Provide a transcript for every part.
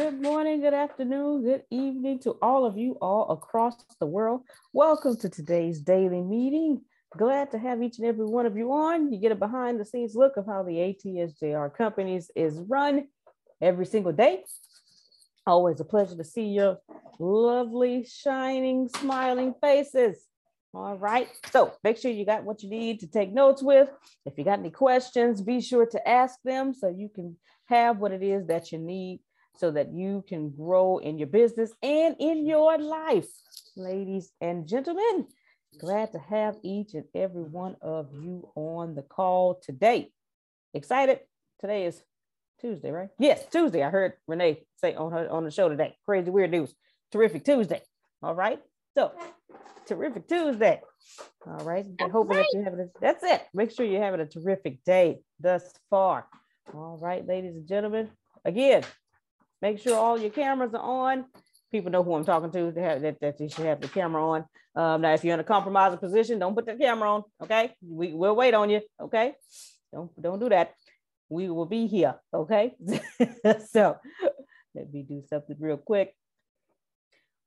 Good morning, good afternoon, good evening to all of you all across the world. Welcome to today's daily meeting. Glad to have each and every one of you on. You get a behind the scenes look of how the ATSJR companies is run every single day. Always a pleasure to see your lovely, shining, smiling faces. All right. So make sure you got what you need to take notes with. If you got any questions, be sure to ask them so you can have what it is that you need so that you can grow in your business and in your life. Ladies and gentlemen, glad to have each and every one of you on the call today. Excited? Today is Tuesday, right? Yes, Tuesday. I heard Renee say on her on the show today. Crazy weird news. Terrific Tuesday. All right. So terrific Tuesday. All right. Hoping right. that you're having a, that's it. Make sure you're having a terrific day thus far. All right, ladies and gentlemen. Again, Make sure all your cameras are on. People know who I'm talking to. They have, that, that you should have the camera on. Um, now, if you're in a compromising position, don't put the camera on. Okay, we will wait on you. Okay, don't don't do that. We will be here. Okay, so let me do something real quick.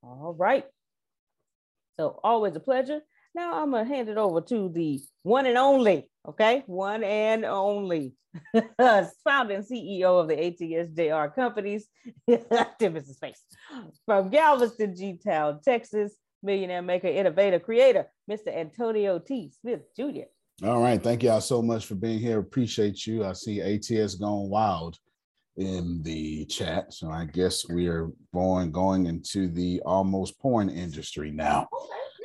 All right. So always a pleasure. Now I'm gonna hand it over to the one and only, okay, one and only founder and CEO of the ATSJR companies, Timothy Space, from Galveston, G Town, Texas, millionaire maker, innovator, creator, Mr. Antonio T. Smith Jr. All right, thank y'all so much for being here. Appreciate you. I see ATS going wild in the chat, so I guess we are going going into the almost porn industry now.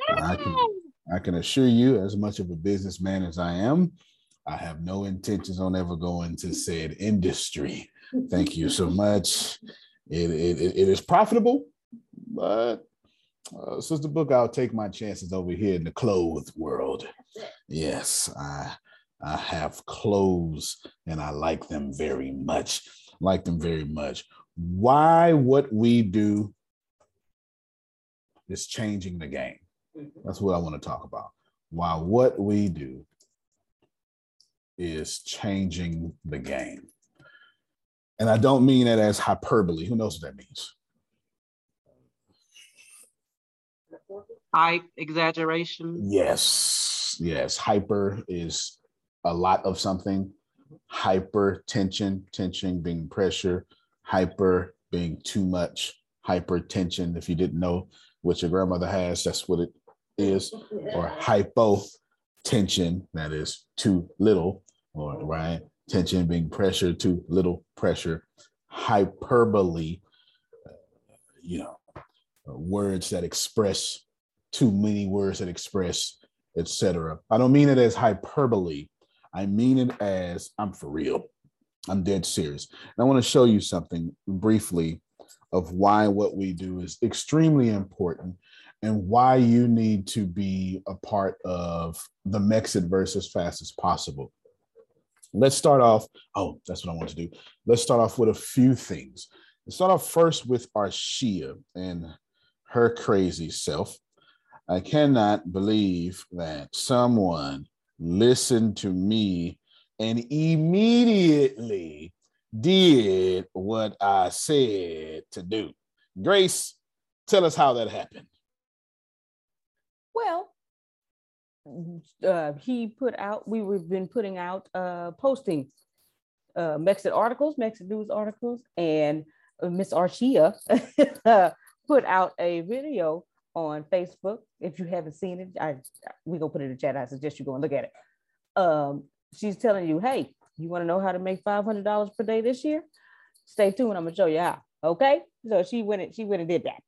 I can I can assure you, as much of a businessman as I am, I have no intentions on ever going to said industry. Thank you so much. It, it, it is profitable, but uh, Sister Book, I'll take my chances over here in the clothes world. Yes, I I have clothes and I like them very much. Like them very much. Why what we do is changing the game. That's what I want to talk about. Why what we do is changing the game. And I don't mean that as hyperbole. Who knows what that means? Hype, exaggeration. Yes. Yes. Hyper is a lot of something. Hyper tension, tension being pressure, hyper being too much, hypertension. If you didn't know what your grandmother has, that's what it is. Or hypo tension, that is too little, or right? Tension being pressure, too little pressure. Hyperbole, uh, you know, uh, words that express too many words that express, etc. I don't mean it as hyperbole. I mean it as I'm for real. I'm dead serious. And I want to show you something briefly of why what we do is extremely important and why you need to be a part of the Mexitverse as fast as possible. Let's start off. Oh, that's what I want to do. Let's start off with a few things. Let's start off first with Arshia and her crazy self. I cannot believe that someone listened to me and immediately did what I said to do. Grace, tell us how that happened. Well, uh, he put out, we, we've been putting out uh, posting uh, Mexit articles, Mexit news articles, and uh, Miss Arshia put out a video on Facebook. If you haven't seen it, I we gonna put it in the chat. I suggest you go and look at it. Um, she's telling you, hey, you want to know how to make five hundred dollars per day this year? Stay tuned. I'm gonna show you how. Okay. So she went and she went and did that.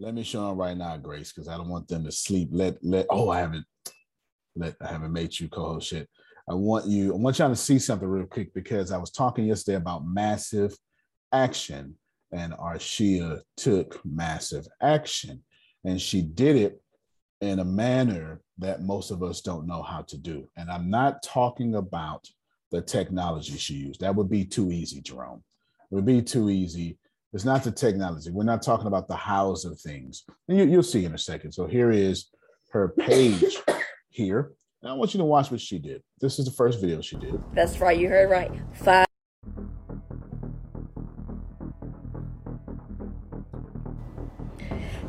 Let me show them right now, Grace, because I don't want them to sleep. Let let oh, I haven't let I haven't made you co-host yet. I want you, I want y'all to see something real quick because I was talking yesterday about massive action, and Arshia took massive action, and she did it in a manner that most of us don't know how to do. And I'm not talking about the technology she used. That would be too easy, Jerome. It would be too easy. It's not the technology. We're not talking about the hows of things. And you, will see in a second. So here is her page here. And I want you to watch what she did. This is the first video she did. That's right. You heard right. Five.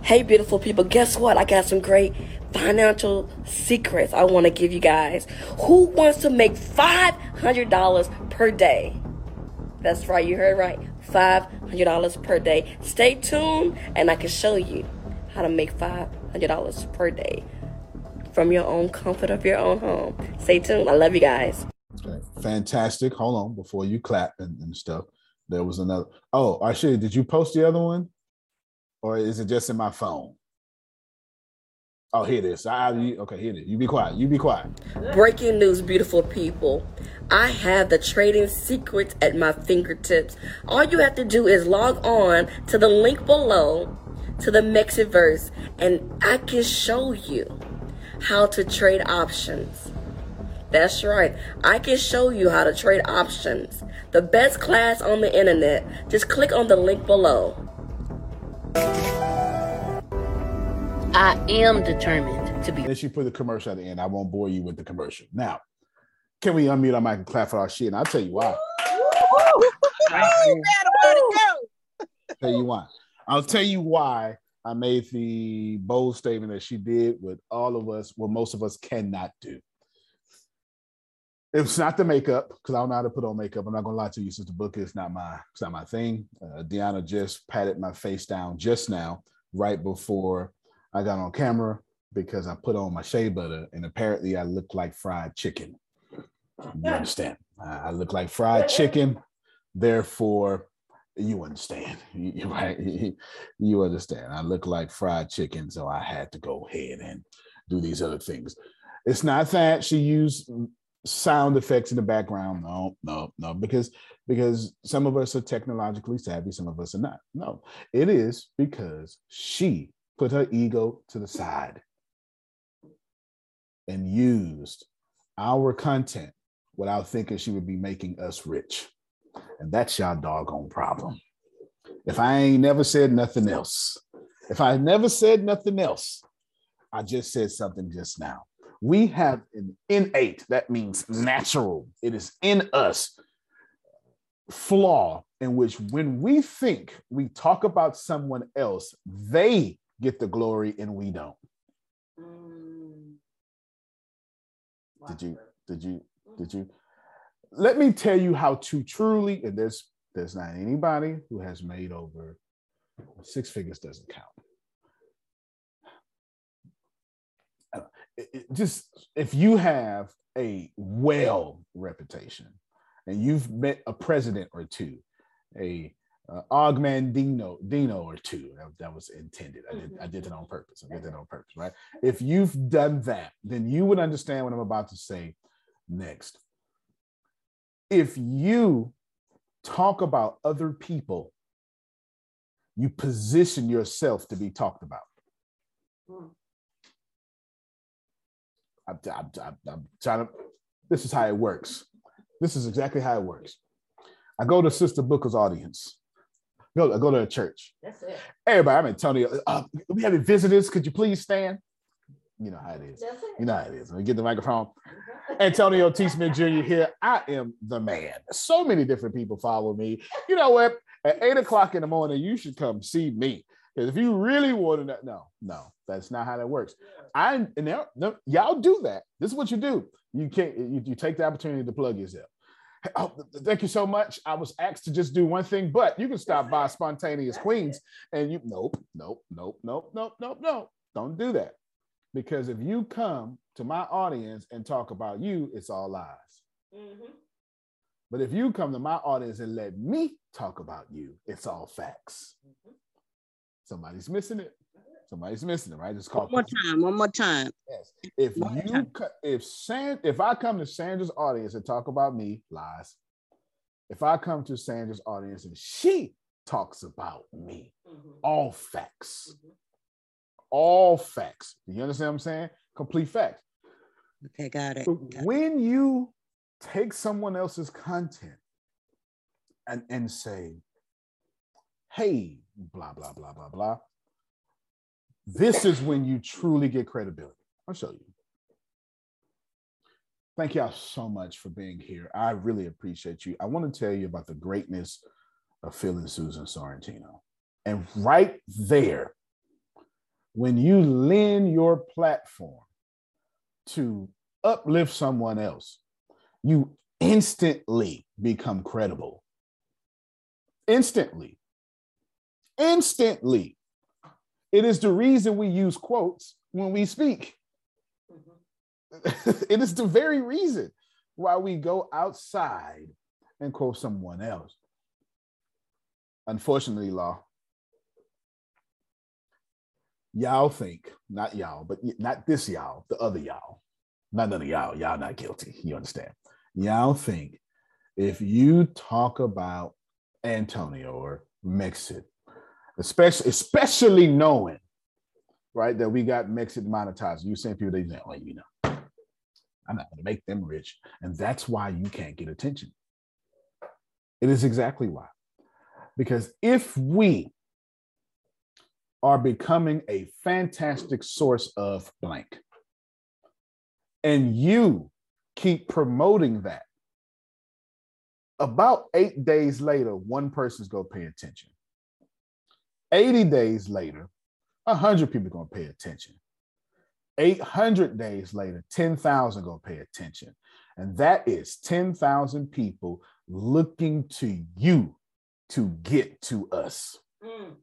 Hey, beautiful people. Guess what? I got some great financial secrets I want to give you guys. Who wants to make $500 per day? That's right, you heard right. $500 per day. Stay tuned and I can show you how to make $500 per day from your own comfort of your own home. Stay tuned. I love you guys. Fantastic. Hold on before you clap and, and stuff. There was another. Oh, I actually, did you post the other one? Or is it just in my phone? Oh, here it is. I, okay, here it is. You be quiet. You be quiet. Breaking news, beautiful people. I have the trading secrets at my fingertips. All you have to do is log on to the link below to the Mexitverse, and I can show you how to trade options. That's right. I can show you how to trade options. The best class on the internet. Just click on the link below. I am determined to be. Then she put the commercial at the end. I won't bore you with the commercial. Now, can we unmute our mic and clap for Arshia? And I'll tell you why. tell you why. I'll tell you why I made the bold statement that she did with all of us, what most of us cannot do. It's not the makeup because I don't know how to put on makeup. I'm not gonna lie to you, since the book is not my it's not my thing. Uh, Deanna just patted my face down just now, right before I got on camera because I put on my shea butter and apparently I look like fried chicken. You understand? I look like fried chicken. Therefore, you understand. You, right? You understand. I look like fried chicken, so I had to go ahead and do these other things. It's not that she used sound effects in the background. No, no, no, because because some of us are technologically savvy, some of us are not. No, it is because she put her ego to the side and used our content without thinking she would be making us rich. And that's y'all doggone problem. If I ain't never said nothing else, if I never said nothing else, I just said something just now. We have an innate, that means natural, it is in us, flaw in which when we think we talk about someone else, they get the glory and we don't. Mm. Did you, did you, mm. did you? Let me tell you how to truly, and there's there's not anybody who has made over six figures doesn't count. Uh, it, it just if you have a well reputation and you've met a president or two, a uh, Ogman Dino, Dino or two. That, that was intended. I did, I did it on purpose. I did it on purpose, right? If you've done that, then you would understand what I'm about to say next. If you talk about other people, you position yourself to be talked about. I'm, I'm, I'm, I'm trying to, this is how it works. This is exactly how it works. I go to Sister Booker's audience. Go, go to a church. That's it. Everybody, I'm Antonio. Uh, we having visitors. Could you please stand? You know how it is. It. You know how it is. Let me get the microphone. Antonio T. Smith Jr. here. I am the man. So many different people follow me. You know what? At eight o'clock in the morning, you should come see me. Because if you really want to know, no, no, that's not how that works. I and now, no, y'all do that. This is what you do. You can't. You, you take the opportunity to plug yourself. Oh, thank you so much. I was asked to just do one thing, but you can stop by Spontaneous Queens and you nope, nope, nope, nope, nope, nope, nope. Don't do that. Because if you come to my audience and talk about you, it's all lies. Mm-hmm. But if you come to my audience and let me talk about you, it's all facts. Mm-hmm. Somebody's missing it. Somebody's missing it, right? It's One called more time, one more time. Yes. If One you if Sand if I come to Sandra's audience and talk about me, lies. If I come to Sandra's audience and she talks about me, mm-hmm. all facts. Mm-hmm. All facts. You understand what I'm saying? Complete facts. Okay, got it. Got it. when you take someone else's content and, and say, hey, blah, blah, blah, blah, blah, this is when you truly get credibility. I'll show you. Thank y'all so much for being here. I really appreciate you. I want to tell you about the greatness of Phil and Susan Sorrentino. And right there, when you lend your platform to uplift someone else, you instantly become credible. Instantly. Instantly. It is the reason we use quotes when we speak. Mm-hmm. it is the very reason why we go outside and quote someone else. Unfortunately, law, y'all think, not y'all, but not this y'all, the other y'all, not none of y'all, y'all not guilty. You understand? Y'all think if you talk about Antonio or Mexit, especially especially knowing, right, that we got Mexit monetized, you saying people they say, well, oh, you know, I'm not going to make them rich, and that's why you can't get attention. It is exactly why, because if we are becoming a fantastic source of blank, and you keep promoting that, about eight days later, one person's to pay attention. 80 days later, 100 people going to pay attention. 800 days later, 10,000 going to pay attention. And that is 10,000 people looking to you to get to us. Mm.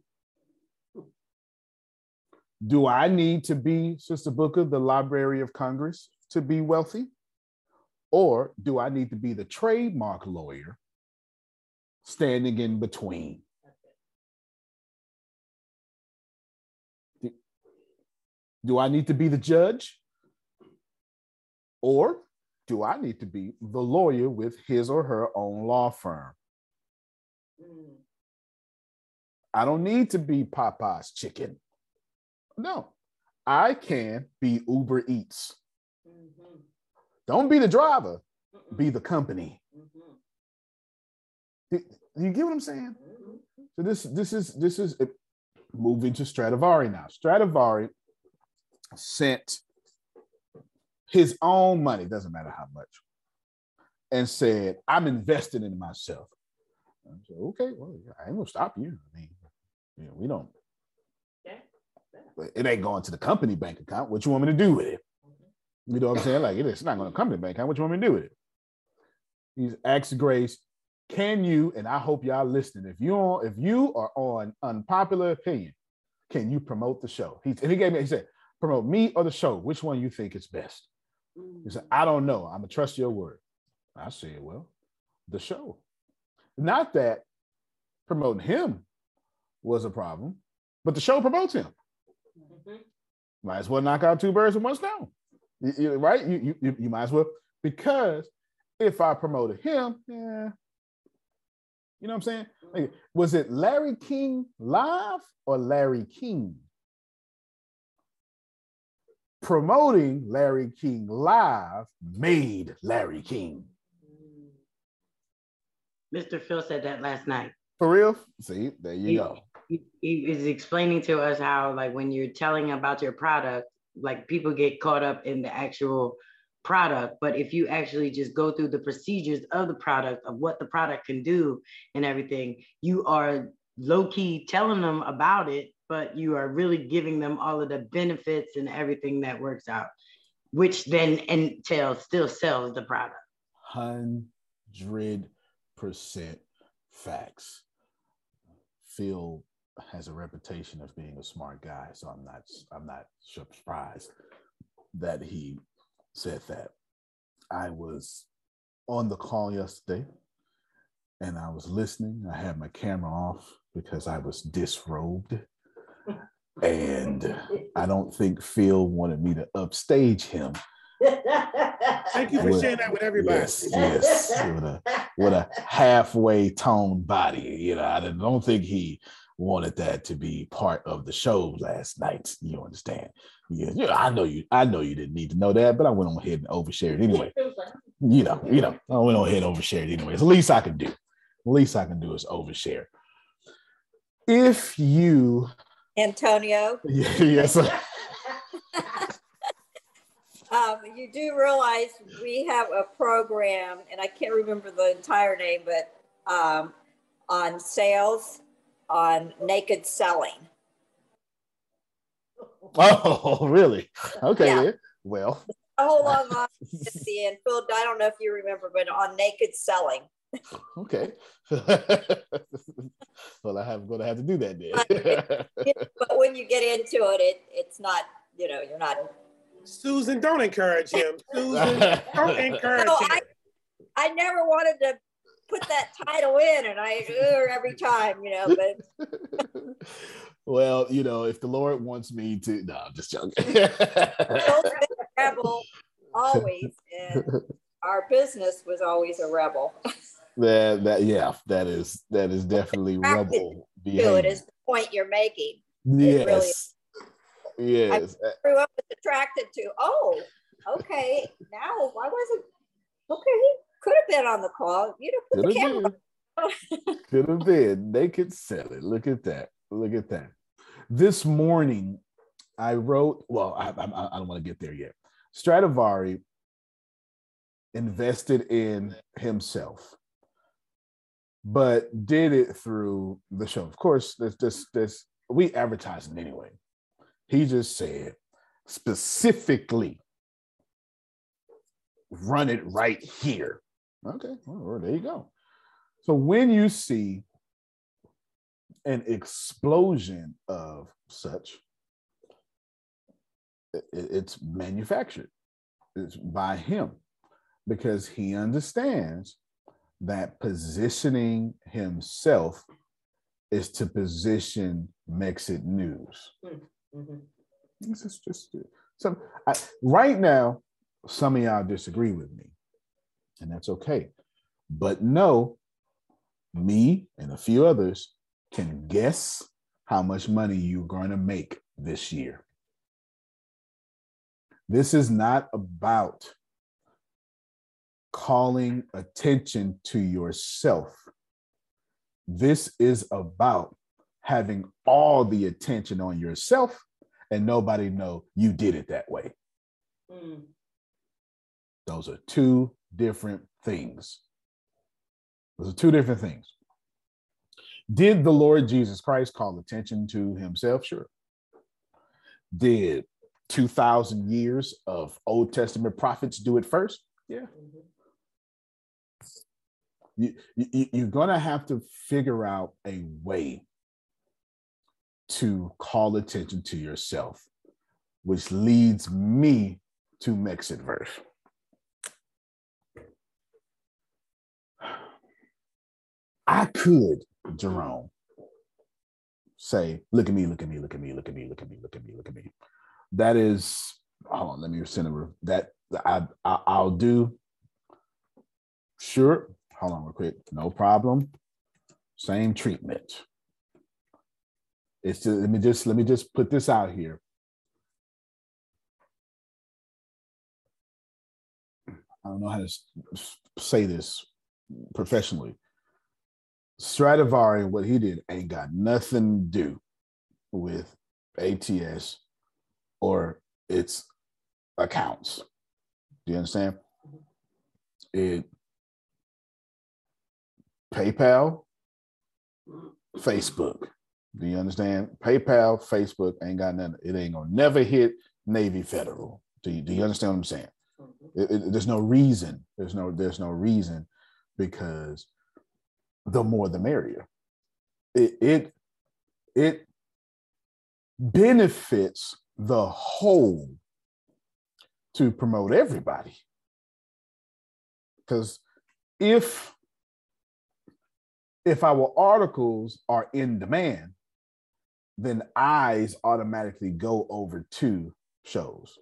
Do I need to be, Sister Booker, the Library of Congress to be wealthy? Or do I need to be the trademark lawyer standing in between? Do I need to be the judge? Or do I need to be the lawyer with his or her own law firm? I don't need to be Popeye's chicken. No, I can be Uber Eats. Don't be the driver, be the company. Do you get what I'm saying? So this this is this is uh, moving to Stradivari now. Stradivari sent his own money, doesn't matter how much, and said, I'm investing in myself. I said, okay, well, I ain't gonna stop you. I mean, you know, we don't. It ain't going to the company bank account. What you want me to do with it? Mm-hmm. You know what I'm saying? Like it is not going to come to the bank account. What you want me to do with it? He's asked Grace, can you? And I hope y'all listening. If you on, if you are on unpopular opinion, can you promote the show? He, and he gave me, he said, promote me or the show. Which one you think is best? He said, I don't know. I'm gonna trust your word. I said, well, the show. Not that promoting him was a problem, but the show promotes him. Mm-hmm. Might as well knock out two birds with one stone. You, you, right? You, you, you might as well, because if I promoted him, yeah. You know what I'm saying? Like, was it Larry King live or Larry King? Promoting Larry King live made Larry King. Mr. Phil said that last night. For real? See, there you he, go. He, he is explaining to us how, like, when you're telling about your product, like people get caught up in the actual product. But if you actually just go through the procedures of the product, of what the product can do and everything, you are low key telling them about it, but you are really giving them all of the benefits and everything that works out, which then entails still sells the product. Hundred percent facts. Phil has a reputation of being a smart guy, so I'm not I'm not surprised that he said that. I was on the call yesterday and I was listening. I had my camera off because I was disrobed. And I don't think Phil wanted me to upstage him Thank you for with, sharing that with everybody. Yes, yes. with a with a halfway toned body. You know, I don't think he wanted that to be part of the show last night. You understand? Yeah, yeah. I know you. I know you didn't need to know that, but I went on ahead and overshared anyway. Hmm. You know, you know. I went on ahead and overshared anyway. It's the least I can do. The least I can do is overshare. If you, Antonio. Yes. Um, you do realize we have a program, and I can't remember the entire name, but um, on sales, on naked selling. Oh, really? Okay. Yeah. Well, a whole long line at the end. Phil, I don't know if you remember, but on naked selling. Okay. well, I have going to have to do that then. but, but when you get into it, it it's not you know you're not Susan, don't encourage him. Susan, don't encourage no, him. I, I never wanted to put that title in, and I every time, you know. But well, you know, if the Lord wants me to, no, I'm just joking. rebel always, and our business was always a rebel. That that yeah, that is that is definitely rebel behavior. It is the point you're making. Yes. Really Yes. I uh, grew up with attracted to, oh, okay. Now why wasn't okay, he could have been on the call. You know, put the camera. could have been. They could sell it. Look at that. Look at that. This morning, I wrote, well, I, I, I don't want to get there yet. Stradivari invested in himself, but did it through the show. Of course, there's this, this, we advertise it anyway. He just said specifically, run it right here. Okay, well, there you go. So when you see an explosion of such, it's manufactured. It's by him because he understands that positioning himself is to position Mexit News. Hmm. Mm-hmm. This is just some I, right now. Some of y'all disagree with me, and that's okay. But no, me and a few others can guess how much money you're going to make this year. This is not about calling attention to yourself. This is about having all the attention on yourself and nobody know you did it that way. Mm. Those are two different things. Those are two different things. Did the Lord Jesus Christ call attention to himself? Sure. Did 2,000 years of Old Testament prophets do it first? Yeah. You, you, you're to have to figure out a way to call attention to yourself, which leads me to Mexitverse. I could, Jerome, say, look at me, look at me, look at me, look at me, look at me, look at me, look at me. That is, hold on, let me send a that I, I I'll do. Sure. Hold on real quick. No problem. Same treatment. It's just, let me just let me just put this out here. I don't know how to say this professionally. Stradivari, what he did ain't got nothing to do with ATS or its accounts. Do you understand? It PayPal, Facebook. Do you understand? PayPal, Facebook ain't got nothing. It ain't gonna never hit Navy Federal. Do you, do you understand what I'm saying? It, it, there's no reason. There's no there's no reason because the more the merrier. It it it benefits the whole to promote everybody. Because if if our articles are in demand, then eyes automatically go over to shows.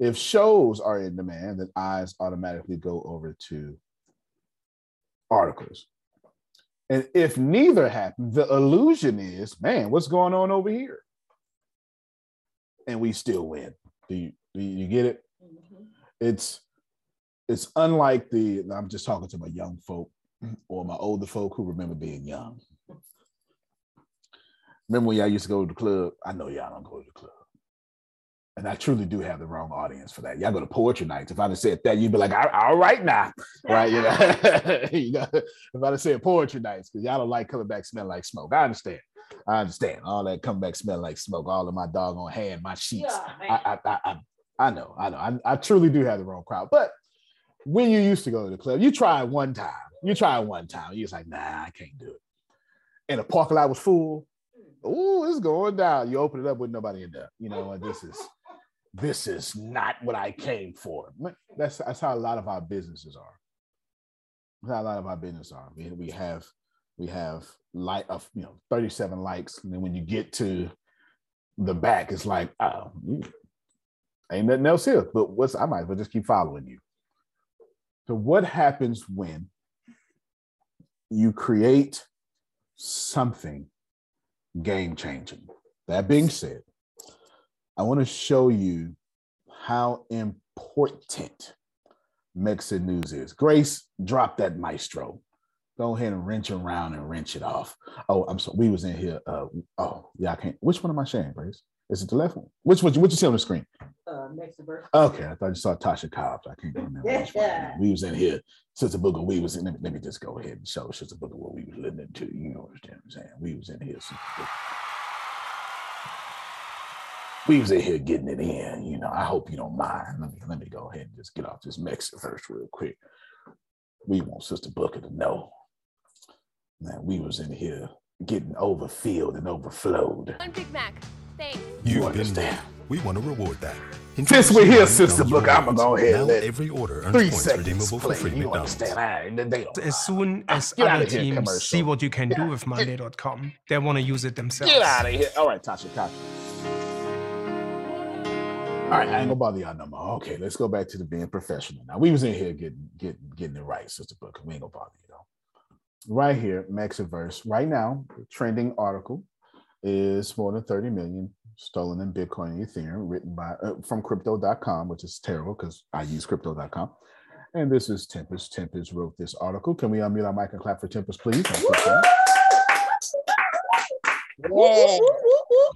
If shows are in demand, then eyes automatically go over to articles. And if neither happens, the illusion is, man, what's going on over here? And we still win. Do you, do you get it? Mm-hmm. It's it's unlike the I'm just talking to my young folk or my older folk who remember being young. Remember when y'all used to go to the club? I know y'all don't go to the club. And I truly do have the wrong audience for that. Y'all go to poetry nights. If I'd have said that, you'd be like, all, all right now. Right. You know, you know if I'd have said poetry nights, because y'all don't like coming back smelling like smoke. I understand. I understand. All that come back smelling like smoke, all of my dog on hand, my sheets. Yeah, I, I, I, I, know, I know. I, I truly do have the wrong crowd. But when you used to go to the club, you try one time. You try one time. You're like, nah, I can't do it. And the parking lot was full. Oh, it's going down. You open it up with nobody in there. You know? This is this is not what I came for. That's that's how a lot of our businesses are. That's how a lot of our business are. We, we have we have light uh, of you know 37 likes, and then when you get to the back, it's like, oh, ain't nothing else here. But what's I might as well just keep following you. So what happens when you create something game changing? That being said, I want to show you how important Mexit News is. Grace, drop that maestro. Go ahead and wrench around and wrench it off. Oh, I'm sorry. We was in here. Uh, oh, yeah, I can't. Which one am I sharing, Grace? Is it the left one? Which one? What you see on the screen? Uh, Mexitverse. Okay, I thought you saw Tasha Cobbs. I can't remember which one. We was in here. Sister Booker, we was in. Let me, let me just go ahead and show Sister Booker what we was listening to. You know what I'm saying? We was in here. Sister Booker we was in here getting it in. You know, I hope you don't mind. Let me let me go ahead and just get off this Mexitverse real quick. We want Sister Booker to know that we was in here getting overfilled and overflowed. One Big Mac. Thanks. You understand? We want to reward that. Since we're here, Sister Booker, I'm gonna go ahead and let every order earns three points seconds redeemable play. for free You McDonald's. understand? I, they As soon ah, as Get other here, teams commercial. see what you can do with Monday.com, they want to use it themselves. Get out of here. All right, Tasha, Tasha. All right, I ain't gonna bother y'all no more. Okay, let's go back to the being professional. Now we was in here getting getting getting it right, Sister Booker. We ain't gonna bother you though. Right here, Mexitverse. Right now, trending article is more than 30 million stolen in Bitcoin and Ethereum, written by uh, from crypto.com, which is terrible because I use crypto.com. And this is Tempest. Tempest wrote this article. Can we unmute our mic and clap for Tempest, please? Yeah.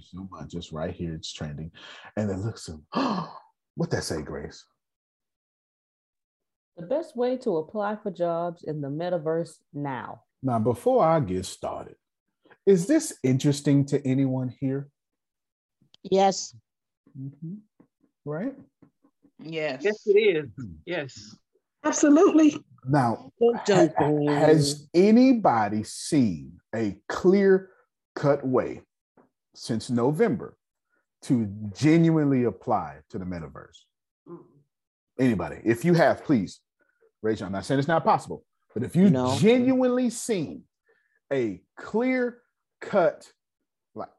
So much. Just right here, it's trending. And then look some. what that say, Grace? The best way to apply for jobs in the metaverse now. Now, before I get started, is this interesting to anyone here? Yes. Mhm. Right? Yes. Yes, it is. Yes. Absolutely. Now, Dun, dun, ha- has anybody seen a clear cut way since November to genuinely apply to the metaverse? Anybody? If you have, please raise your hand. I'm not saying it's not possible, but if you No. genuinely seen a clear cut, like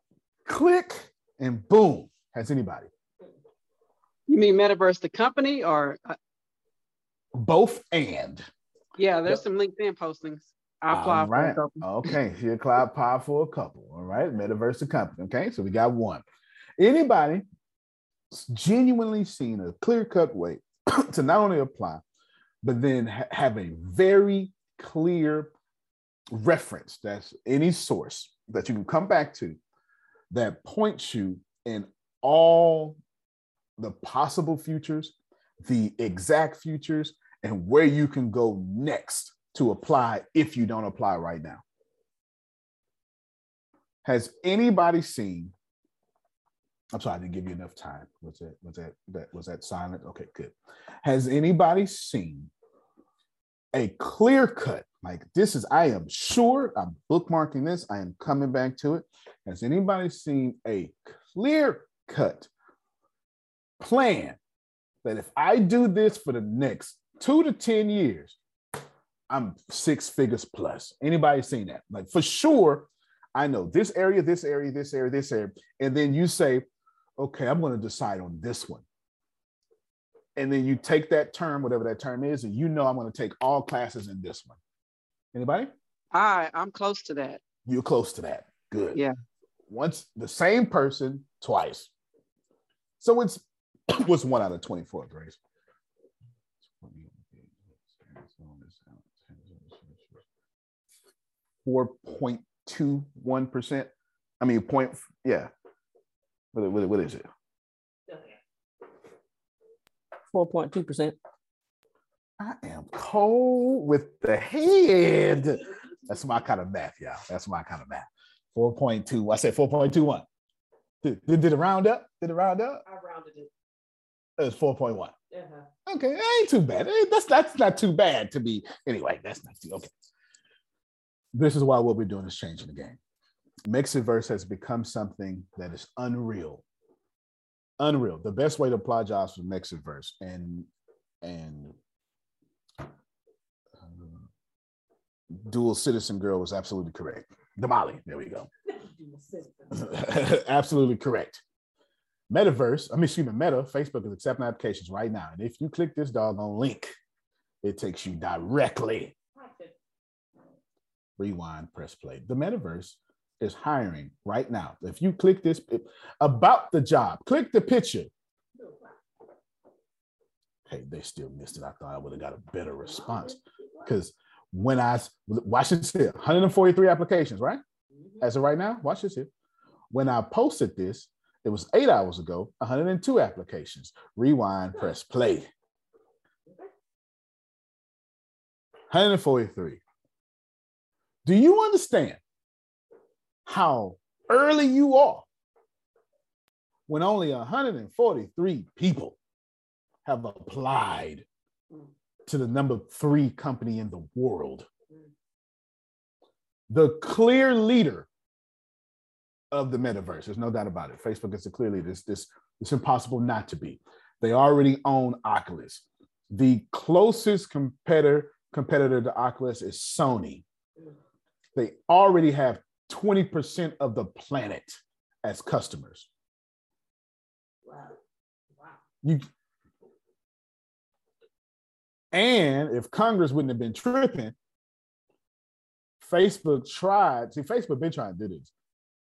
click and boom, has anybody? You mean Metaverse, the company, or uh, Both and. yeah? There's some LinkedIn postings. I applied All for a right. couple. Okay. Here, Cloud Pod for a couple. All right. Metaverse the company. Okay. So we got one. Anybody genuinely seen a clear cut way to not only apply, but then ha- have a very clear reference that's any source that you can come back to that points you in all the possible futures, the exact futures, and where you can go next to apply if you don't apply right now. Has anybody seen? I'm sorry, I didn't give you enough time. Was that was that that was that silent? Okay, good. Has anybody seen a clear cut? Like this is, I am sure I'm bookmarking this. I am coming back to it. Has anybody seen a clear cut plan that if I do this for the next two to 10 years, I'm six figures plus. Anybody seen that? Like for sure, I know this area, this area, this area, this area. And then you say, okay, I'm going to decide on this one. And then you take that term, whatever that term is, and you know I'm going to take all classes in this one. Anybody? I I'm close to that. You're close to that. Good. Yeah. Once the same person twice. So it's what's one out of 24, Grace? 4.21%. I mean, point, yeah. What, what, what is it? 4.2%. I am cold with the head. That's my kind of math, y'all. That's my kind of math. 4.2. I said 4.21. Did, did, did it round up? Did it round up? I rounded it. It was 4.1. Uh-huh. Okay, that ain't too bad. That's that's not too bad to be. Anyway, that's not too okay. This is why what we're doing is changing the game. Mexitverse has become something that is unreal. Unreal. The best way to apply jobs for Mixiverse and and um, dual citizen girl was absolutely correct. Damali, there we go. absolutely correct. Metaverse, I mean, excuse me, Meta, Facebook is accepting applications right now. And if you click this doggone link, it takes you directly. Rewind, press play. The Metaverse is hiring right now. If you click this about the job, click the picture. Hey, they still missed it. I thought I would have got a better response because when I watch this here, 143 applications, right? Mm-hmm. As of right now, watch this here. When I posted this, it was eight hours ago, 102 applications. Rewind, press play. 143. Do you understand how early you are when only 143 people have applied to the number three company in the world? Mm. The clear leader of the metaverse. There's no doubt about it. Facebook is a clear leader. It's, this, it's impossible not to be. They already own Oculus. The closest competitor competitor to Oculus is Sony. Mm. They already have 20% of the planet as customers. Wow. Wow. You and if Congress wouldn't have been tripping, Facebook tried. See, Facebook been trying to do this.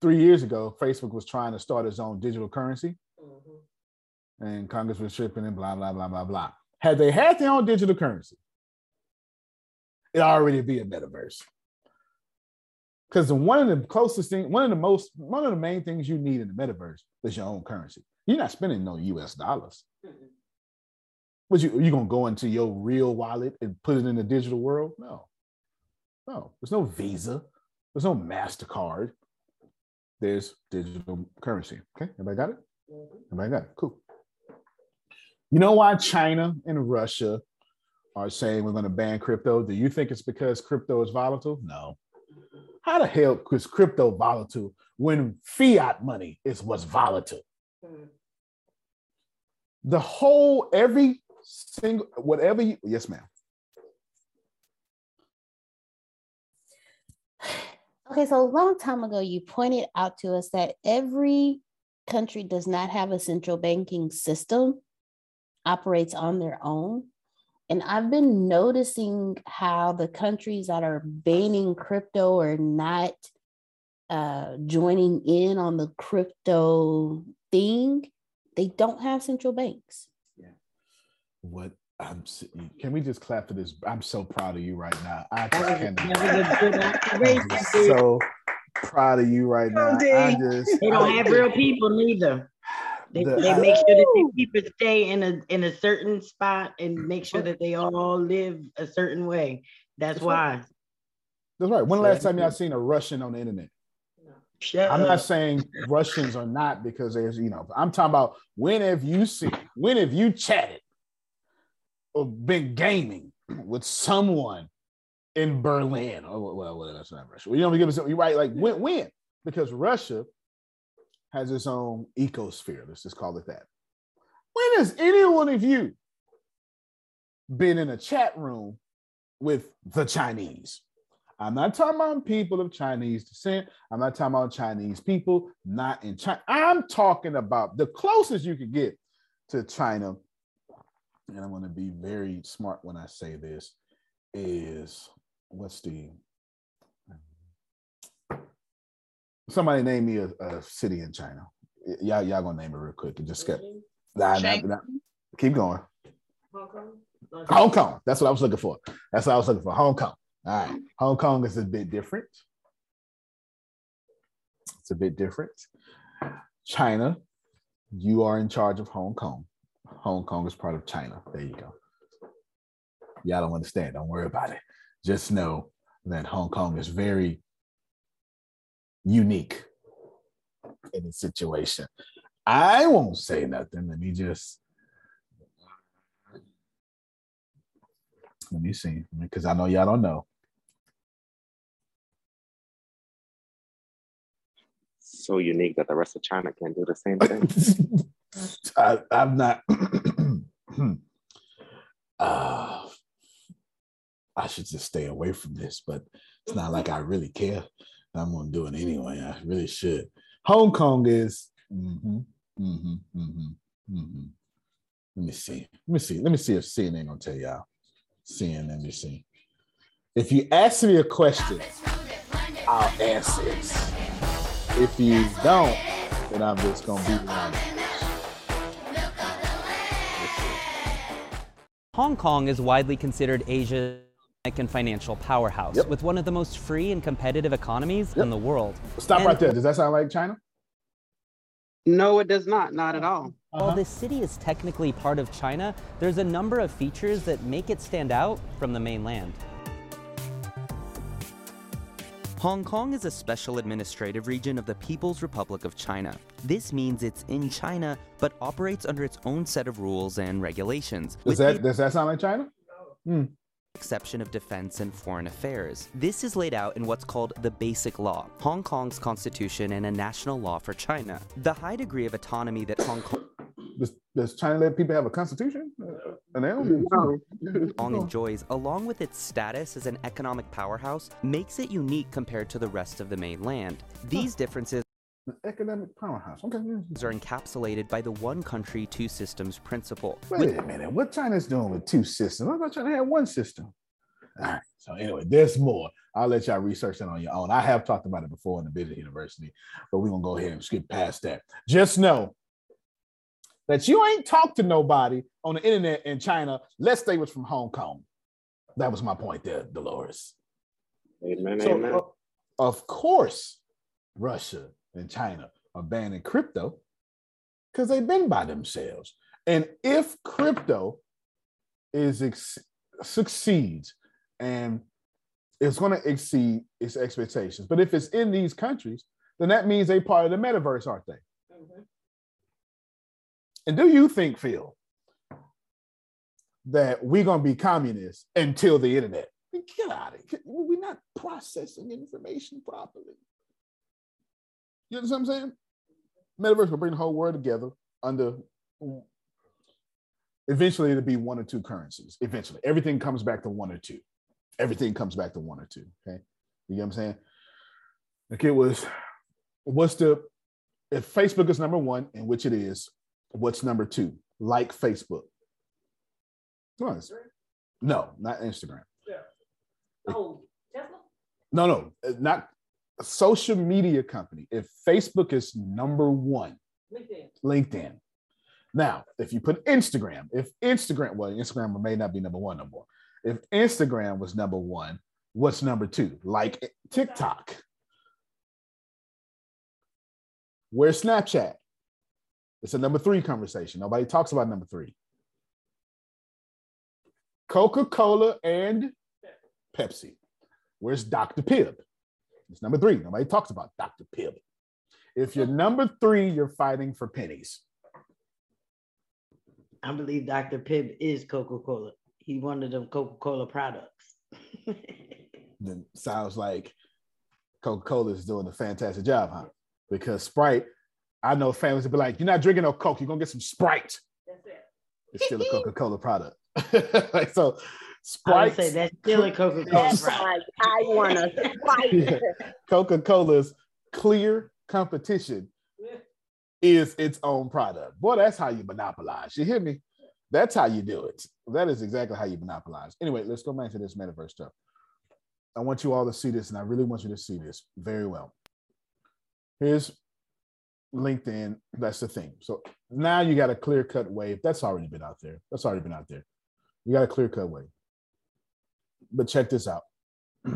Three years ago, Facebook was trying to start its own digital currency, Mm-hmm. and Congress was tripping and blah blah blah blah blah. Had they had their own digital currency, it already be a metaverse. Because one of the closest thing, one of the most, one of the main things you need in the metaverse is your own currency. You're not spending no US dollars. But you you gonna go into your real wallet and put it in the digital world? No. No, there's no Visa, there's no MasterCard. There's digital currency. Okay, everybody got it? Everybody got it. Cool. You know why China and Russia are saying we're going to ban crypto? Do you think it's because crypto is volatile? No. How the hell is crypto volatile when fiat money is what's volatile? Mm. The whole, every single, whatever you, yes, ma'am. Okay, so a long time ago, you pointed out to us that every country does not have a central banking system, operates on their own. And I've been noticing how the countries that are banning crypto or not uh, joining in on the crypto thing, they don't have central banks. Yeah. What I'm can we just clap for this? I'm so proud of you right now. I am so proud of you right now. I just they don't have real people neither. They, the, they make sure that they keep stay in a in a certain spot and make sure that they all live a certain way. That's, That's why. Right. That's right. When last time y'all seen a Russian on the internet? Shut I'm up. not saying Russians are not because there's, you know, I'm talking about when have you seen, when have you chatted or been gaming with someone in Berlin or well, well that's not Russia. Well, you know, give us you right, like when, when? Because Russia has its own ecosphere. Let's just call it that. When has any one of you been in a chat room with the Chinese? I'm not talking about people of Chinese descent. I'm not talking about Chinese people not in China. I'm talking about the closest you could get to China. And I'm going to be very smart when I say this is what's the Somebody name me a, a city in China. Y'all, y'all gonna name it real quick and just get. Nah, nah, nah, keep going. Hong Kong. Hong Kong. That's what I was looking for. That's what I was looking for. Hong Kong. All right. Hong Kong is a bit different. It's a bit different. China, you are in charge of Hong Kong. Hong Kong is part of China. There you go. Y'all don't understand. Don't worry about it. Just know that Hong Kong is very unique in the situation. I won't say nothing. Let me just let me see because I know y'all don't know. So unique that the rest of China can't do the same thing. I, am not. uh, I should just stay away from this, but it's not like I really care. I'm gonna do it anyway. I really should. Hong Kong is. Mm-hmm, mm-hmm, mm-hmm, mm-hmm. Let me see. Let me see. Let me see if CNN gonna tell y'all. CNN. Let me see. If you ask me a question, I'll answer it. If you don't, then I'm just gonna be around. Hong Kong is widely considered Asia's and financial powerhouse yep. with one of the most free and competitive economies yep. in the world. Stop and right there. Does that sound like China? No, it does not. Not at all. While uh-huh. this city is technically part of China, there's a number of features that make it stand out from the mainland. Hong Kong is a special administrative region of the People's Republic of China. This means it's in China, but operates under its own set of rules and regulations. Does that, does that sound like China? Hmm exception of defense and foreign affairs. This is laid out in what's called the Basic Law, Hong Kong's constitution and a national law for China. The high degree of autonomy that Hong Kong does, does China let people have a constitution? Uh, an Hong enjoys, along with its status as an economic powerhouse, makes it unique compared to the rest of the mainland. These differences economic powerhouse. Okay. Are encapsulated by the one country, two systems principle. Wait with- a minute. What China's doing with two systems? I thought China had one system. All right. So anyway, there's more. I'll let y'all research that on your own. I have talked about it before in the business university, but we're gonna go ahead and skip past that. Just know that you ain't talked to nobody on the internet in China. Let's say was from Hong Kong. That was my point there, Dolores. Amen. So, amen. Uh, of course, Russia and China are banning crypto because they've been by themselves. And if crypto is ex- succeeds and it's going to exceed its expectations, but if it's in these countries, then that means they're part of the metaverse, aren't they? And do you think, Phil, that we're to be communists until the internet? Get out of here. We're not processing information properly. You understand what I'm saying? Metaverse will bring the whole world together under eventually it'll be one or two currencies. Eventually, everything comes back to one or two. Everything comes back to one or two. Okay. You know what I'm saying? Like it was, what's the if Facebook is number one, in which it is, what's number two? Like Facebook. No, not Instagram. Yeah. Oh, Tesla? No, no, uh, not a social media company. If Facebook is number one, LinkedIn. LinkedIn. Now, if you put Instagram, if Instagram, well, Instagram may not be number one no more. If Instagram was number one, what's number two? Like TikTok. Where's Snapchat? It's a number three conversation. Nobody talks about number three. Coca Cola and Pepsi. Where's Dr. Pibb? It's number three. Nobody talks about Dr. Pibb. If you're number three, you're fighting for pennies. I believe Dr. Pibb is Coca Cola. He one of them Coca Cola products. then sounds like Coca Cola is doing a fantastic job, huh? Because Sprite, I know families will be like, "You're not drinking no Coke. You're gonna get some Sprite." That's it. It's still a Coca Cola product. like so, I would Sprite. say that's still a Coca Cola product. I want to fight. Coca Cola's clear competition is its own product. Boy, that's how you monopolize. You hear me? That's how you do it. That is exactly how you monopolize. Anyway, let's go back to this metaverse stuff. I want you all to see this, and I really want you to see this very well. Here's LinkedIn. That's the thing. So now you got a clear cut wave. That's already been out there. That's already been out there. You got a clear cut wave. But check this out.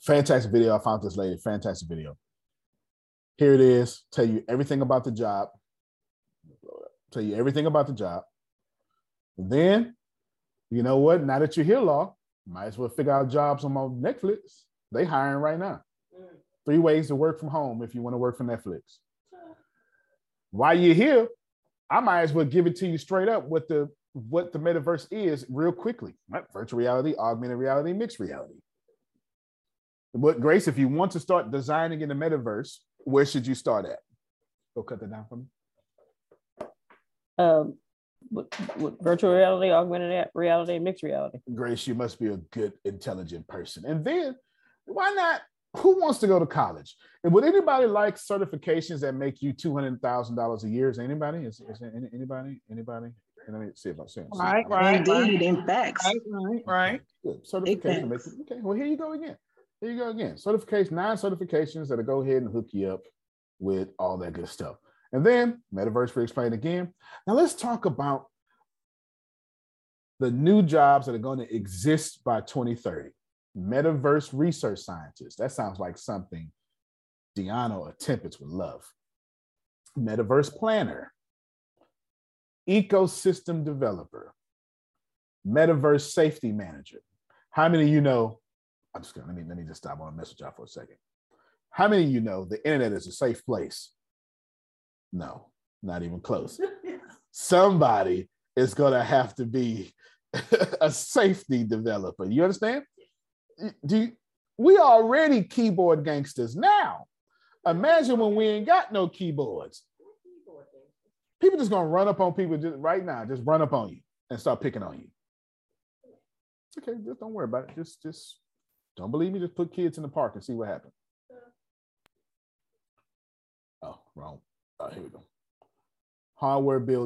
Fantastic video. I found this lady. Fantastic video. Here it is. Tell you everything about the job. Tell you everything about the job. And then, you know what? Now that you're here, law, might as well figure out jobs on my Netflix. They hiring right now. Mm. Three ways to work from home if you want to work for Netflix. While you're here, I might as well give it to you straight up what the what the metaverse is real quickly. Right? Virtual reality, augmented reality, mixed reality. But Grace, if you want to start designing in the metaverse, where should you start at? Go cut that down for me. Um, with, with virtual reality, augmented reality, and mixed reality. Grace, you must be a good, intelligent person. And then why not? Who wants to go to college? And would anybody like certifications that make you two hundred thousand dollars a year? Is anybody? Is, is there any, anybody? Anybody? Let me see if I'm saying. Right, right, Indeed, right. in facts. Right, right, right. Good. Certification. Make, okay. Well, here you go again. Here you go again. Certification, nine certifications that'll go ahead and hook you up with all that good stuff. And then metaverse for explain again. Now let's talk about the new jobs that are going to exist by 2030. Metaverse research scientist. That sounds like something Deanna or Tempest would love. Metaverse planner, ecosystem developer, metaverse safety manager. How many of you know? I'm just gonna let me let me just stop on a message out for a second. How many of you know the internet is a safe place? No, not even close. Somebody is gonna have to be a safety developer. You understand? Do you, we already keyboard gangsters now. Imagine when we ain't got no keyboards. People just gonna run up on people just right now, just run up on you and start picking on you. It's okay, just don't worry about it. Just just don't believe me, just put kids in the park and see what happens. Oh, wrong. Oh, here we go. Hardware build.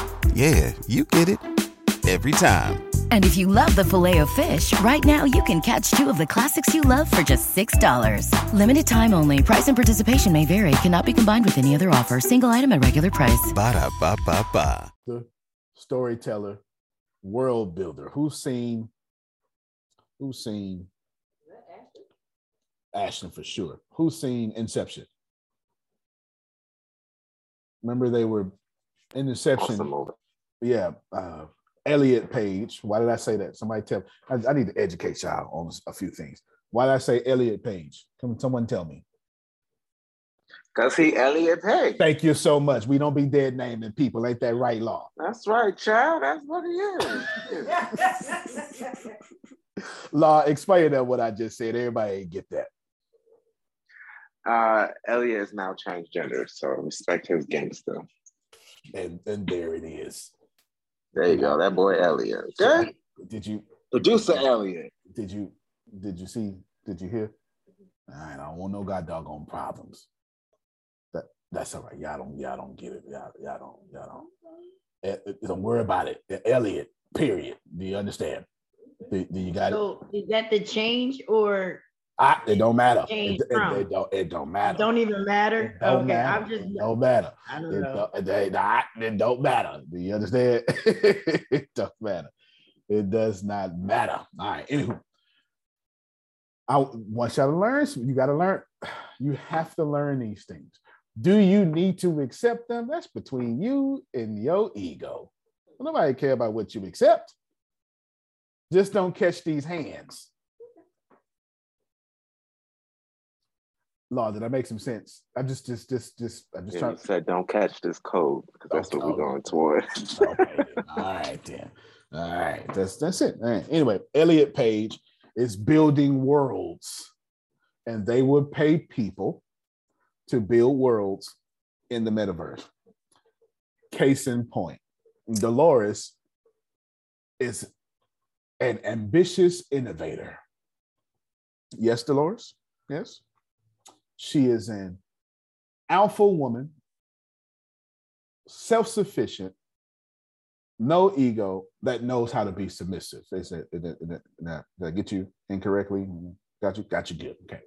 Yeah, you get it. Every time. And if you love the filet of fish, right now you can catch two of the classics you love for just $6. Limited time only. Price and participation may vary. Cannot be combined with any other offer. Single item at regular price. Ba da ba ba ba. The storyteller, world builder. Who's seen? Who's seen? Ashton for sure. Who's seen Inception? Remember they were in Inception. Awesome. Yeah, uh, Elliot Page. Why did I say that? Somebody tell. I, I need to educate y'all on a few things. Why did I say Elliot Page? Come, someone tell me. Cause he Elliot Page. Thank you so much. We don't be dead naming people. Ain't that right, Law? That's right, child. That's what he is. Law, explain that what I just said. Everybody get that. uh, Elliot is now transgender, so respect his gangster. And and there it is. There you go. That boy Elliot. Okay. Did you Producer Elliot. did you did you see? Did you hear? All right, I don't want no god doggone problems. That that's all right. Y'all don't y'all don't get it. Y'all, y'all don't y'all don't. Eh, eh, Don't worry about it. Eh, Elliot. Period. Do you understand? Do, do you got it? So is that the change or I, it don't matter. It, it- it don't. It don't matter. don't even matter? Don't okay, matter. I'm just It don't matter. I don't It know. don't, it, don't- it don't matter. Do you understand? it don't matter. It does not matter. All right. Anywho, I want y'all to learn. You got to learn. You have to learn these things. Do you need to accept them? That's between you and your ego. Nobody care about what you accept. Just don't catch these hands. Law, did I make some sense? I'm just, just, just, just, I'm just Yeah, trying. he said, "Don't catch this code," because that's what Okay. we're going toward. okay. All right then. All right. That's that's it. Right. Anyway, Elliot Page is building worlds, and they would pay people to build worlds in the metaverse. Case in point, Dolores is an ambitious innovator. Yes, Dolores. Yes. She is an alpha woman, self-sufficient, no ego that knows how to be submissive. They said, did, did, did, did I get you incorrectly? Got you, got you good. Okay.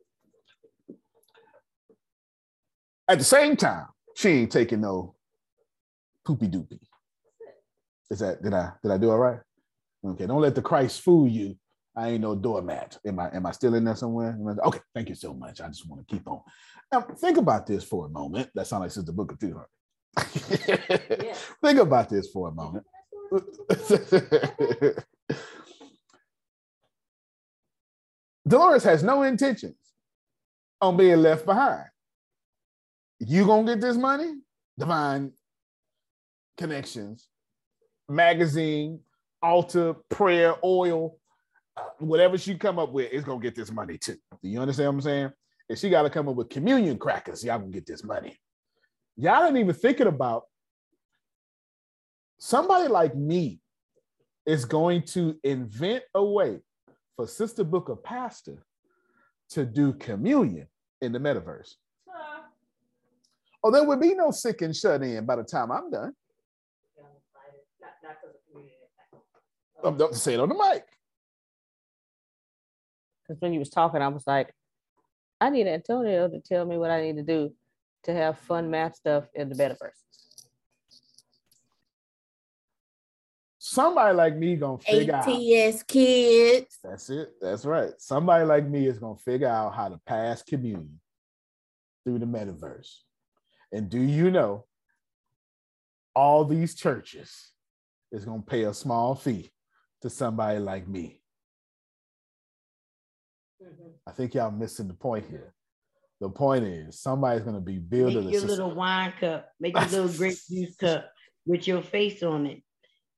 At the same time, she ain't taking no poopy doopy. Is that did I did I do all right? Okay, don't let the Christ fool you. I ain't no doormat. Am I am I still in there somewhere? Okay, thank you so much. I just want to keep on. Now think about this for a moment. That sounds like Sister Book of Two. Think about this for a moment. Dolores has no intentions on being left behind. You gonna get this money? Divine connections, magazine, altar, prayer, oil, whatever she come up with is gonna get this money too. Do you understand what I'm saying? And she got to come up with communion crackers, y'all gonna get this money. Y'all ain't even thinking about somebody like me is going to invent a way for Sister Book of Pastor to do communion in the metaverse. Oh, there would be no sick and shut in by the time I'm done. I'm not to say it on the mic. Because when you was talking, I was like, I need Antonio to tell me what I need to do to have fun math stuff in the metaverse. Somebody like me gonna figure out. ATS kids. That's it. That's right. Somebody like me is gonna figure out how to pass communion through the metaverse. And do you know all these churches is gonna pay a small fee to somebody like me? I think y'all missing the point here. The point is somebody's gonna be building your soc- little wine cup, make your little grape juice cup with your face on it.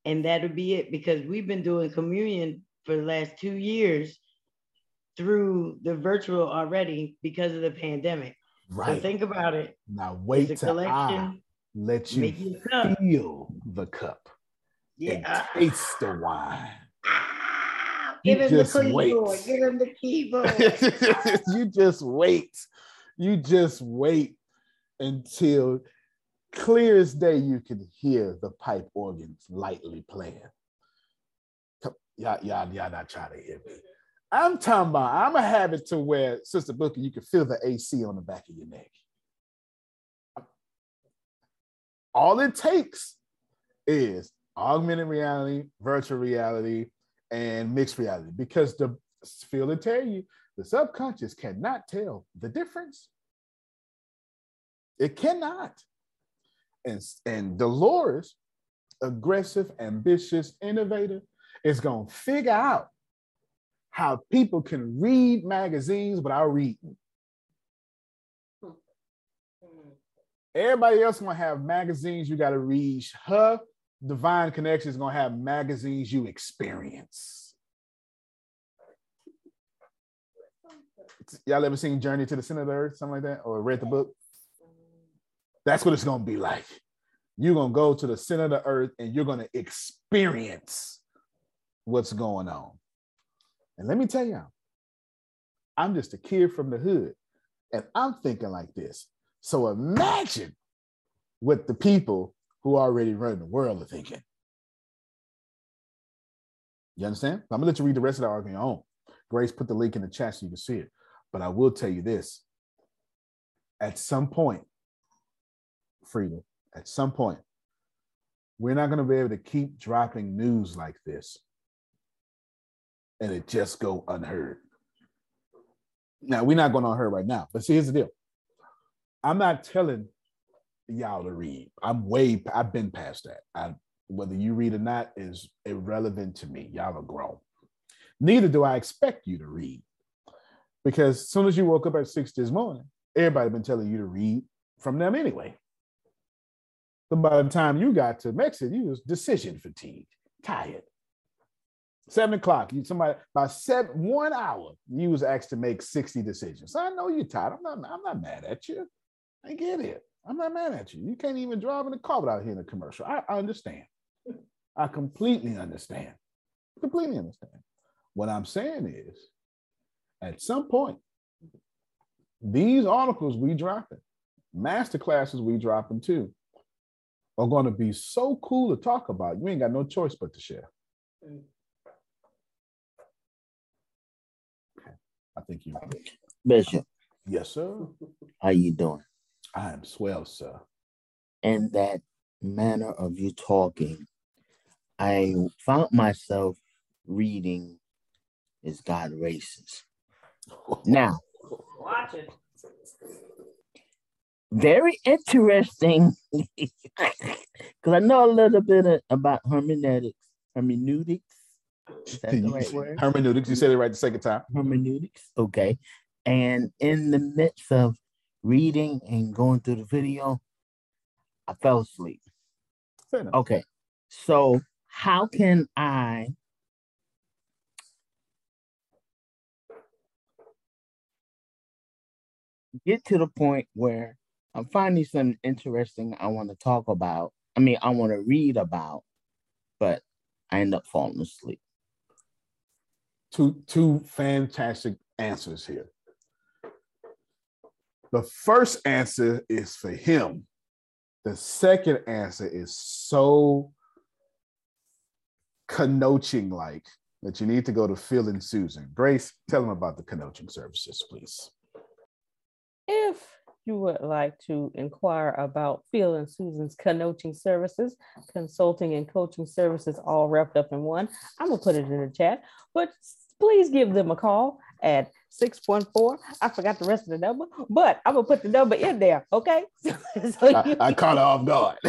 And that'll be it because we've been doing communion for the last two years through the virtual already because of the pandemic. So Right. think about it. Now wait till I let you feel the cup Yeah. and taste the wine. Give him the just keyboard. wait. Give him the keyboard. you just wait. You just wait until clear as day you can hear the pipe organs lightly playing. Y'all, y'all, y'all not trying to hear me. I'm talking about, I'm gonna have it to where, Sister Booker, you can feel the AC on the back of your neck. All it takes is augmented reality, virtual reality, and mixed reality because the field will tell you the subconscious cannot tell the difference. It cannot. And, and Dolores, aggressive, ambitious, innovator, is going to figure out how people can read magazines without reading. Hmm. Hmm. Everybody else gonna have magazines you gotta read. Her divine connection is gonna have magazines you experience. Y'all ever seen Journey to the Center of the Earth, something like that, or read the book? That's what it's gonna be like. You're gonna go to the center of the earth and you're gonna experience what's going on. And let me tell y'all, I'm just a kid from the hood, and I'm thinking like this. So imagine what the people who already run the world are thinking. You understand? I'm gonna let you read the rest of the article on your own. Grace put the link in the chat so you can see it. But I will tell you this: at some point, Frida, at some point, we're not gonna be able to keep dropping news like this and it just go unheard. Now we're not going unheard right now, but see, here's the deal. I'm not telling y'all to read. I'm way. I've been past that. I, whether you read or not is irrelevant to me. Y'all are grown. Neither do I expect you to read, because as soon as you woke up at six this morning, everybody been telling you to read from them anyway. So by the time you got to Mexico, you was decision fatigued, tired. Seven o'clock, you somebody by seven one hour, you was asked to make 60 decisions. I know you're tired. I'm not, I'm not mad at you. I get it. I'm not mad at you. You can't even drive in a car without hearing a commercial. I, I understand. I completely understand. Completely understand. What I'm saying is, at some point, these articles we dropping, master classes we dropping too, are going to be so cool to talk about. You ain't got no choice but to share. I think you. Bishop, Yes, sir. how you doing? I am swell, sir. And that manner of you talking, I found myself reading Is God Racist? Now, Watch it. very interesting because I know a little bit of- about hermeneutics, hermeneutics. Is that the right word? Hermeneutics. You said it right the second time. hermeneutics. Okay. And in the midst of reading and going through the video, I fell asleep. Okay. So, how can I get to the point where I'm finding something interesting I want to talk about? I mean, I want to read about, but I end up falling asleep. Two two fantastic answers here. The first answer is for him. The second answer is so connoting like that you need to go to Phil and Susan. Grace, tell them about the connoting services, please. If you would like to inquire about Phil and Susan's connoting services, consulting and coaching services all wrapped up in one, I'm gonna put it in the chat. But please give them a call at 614. I forgot the rest of the number, but I'm gonna put the number in there, okay? so I, I caught her off guard.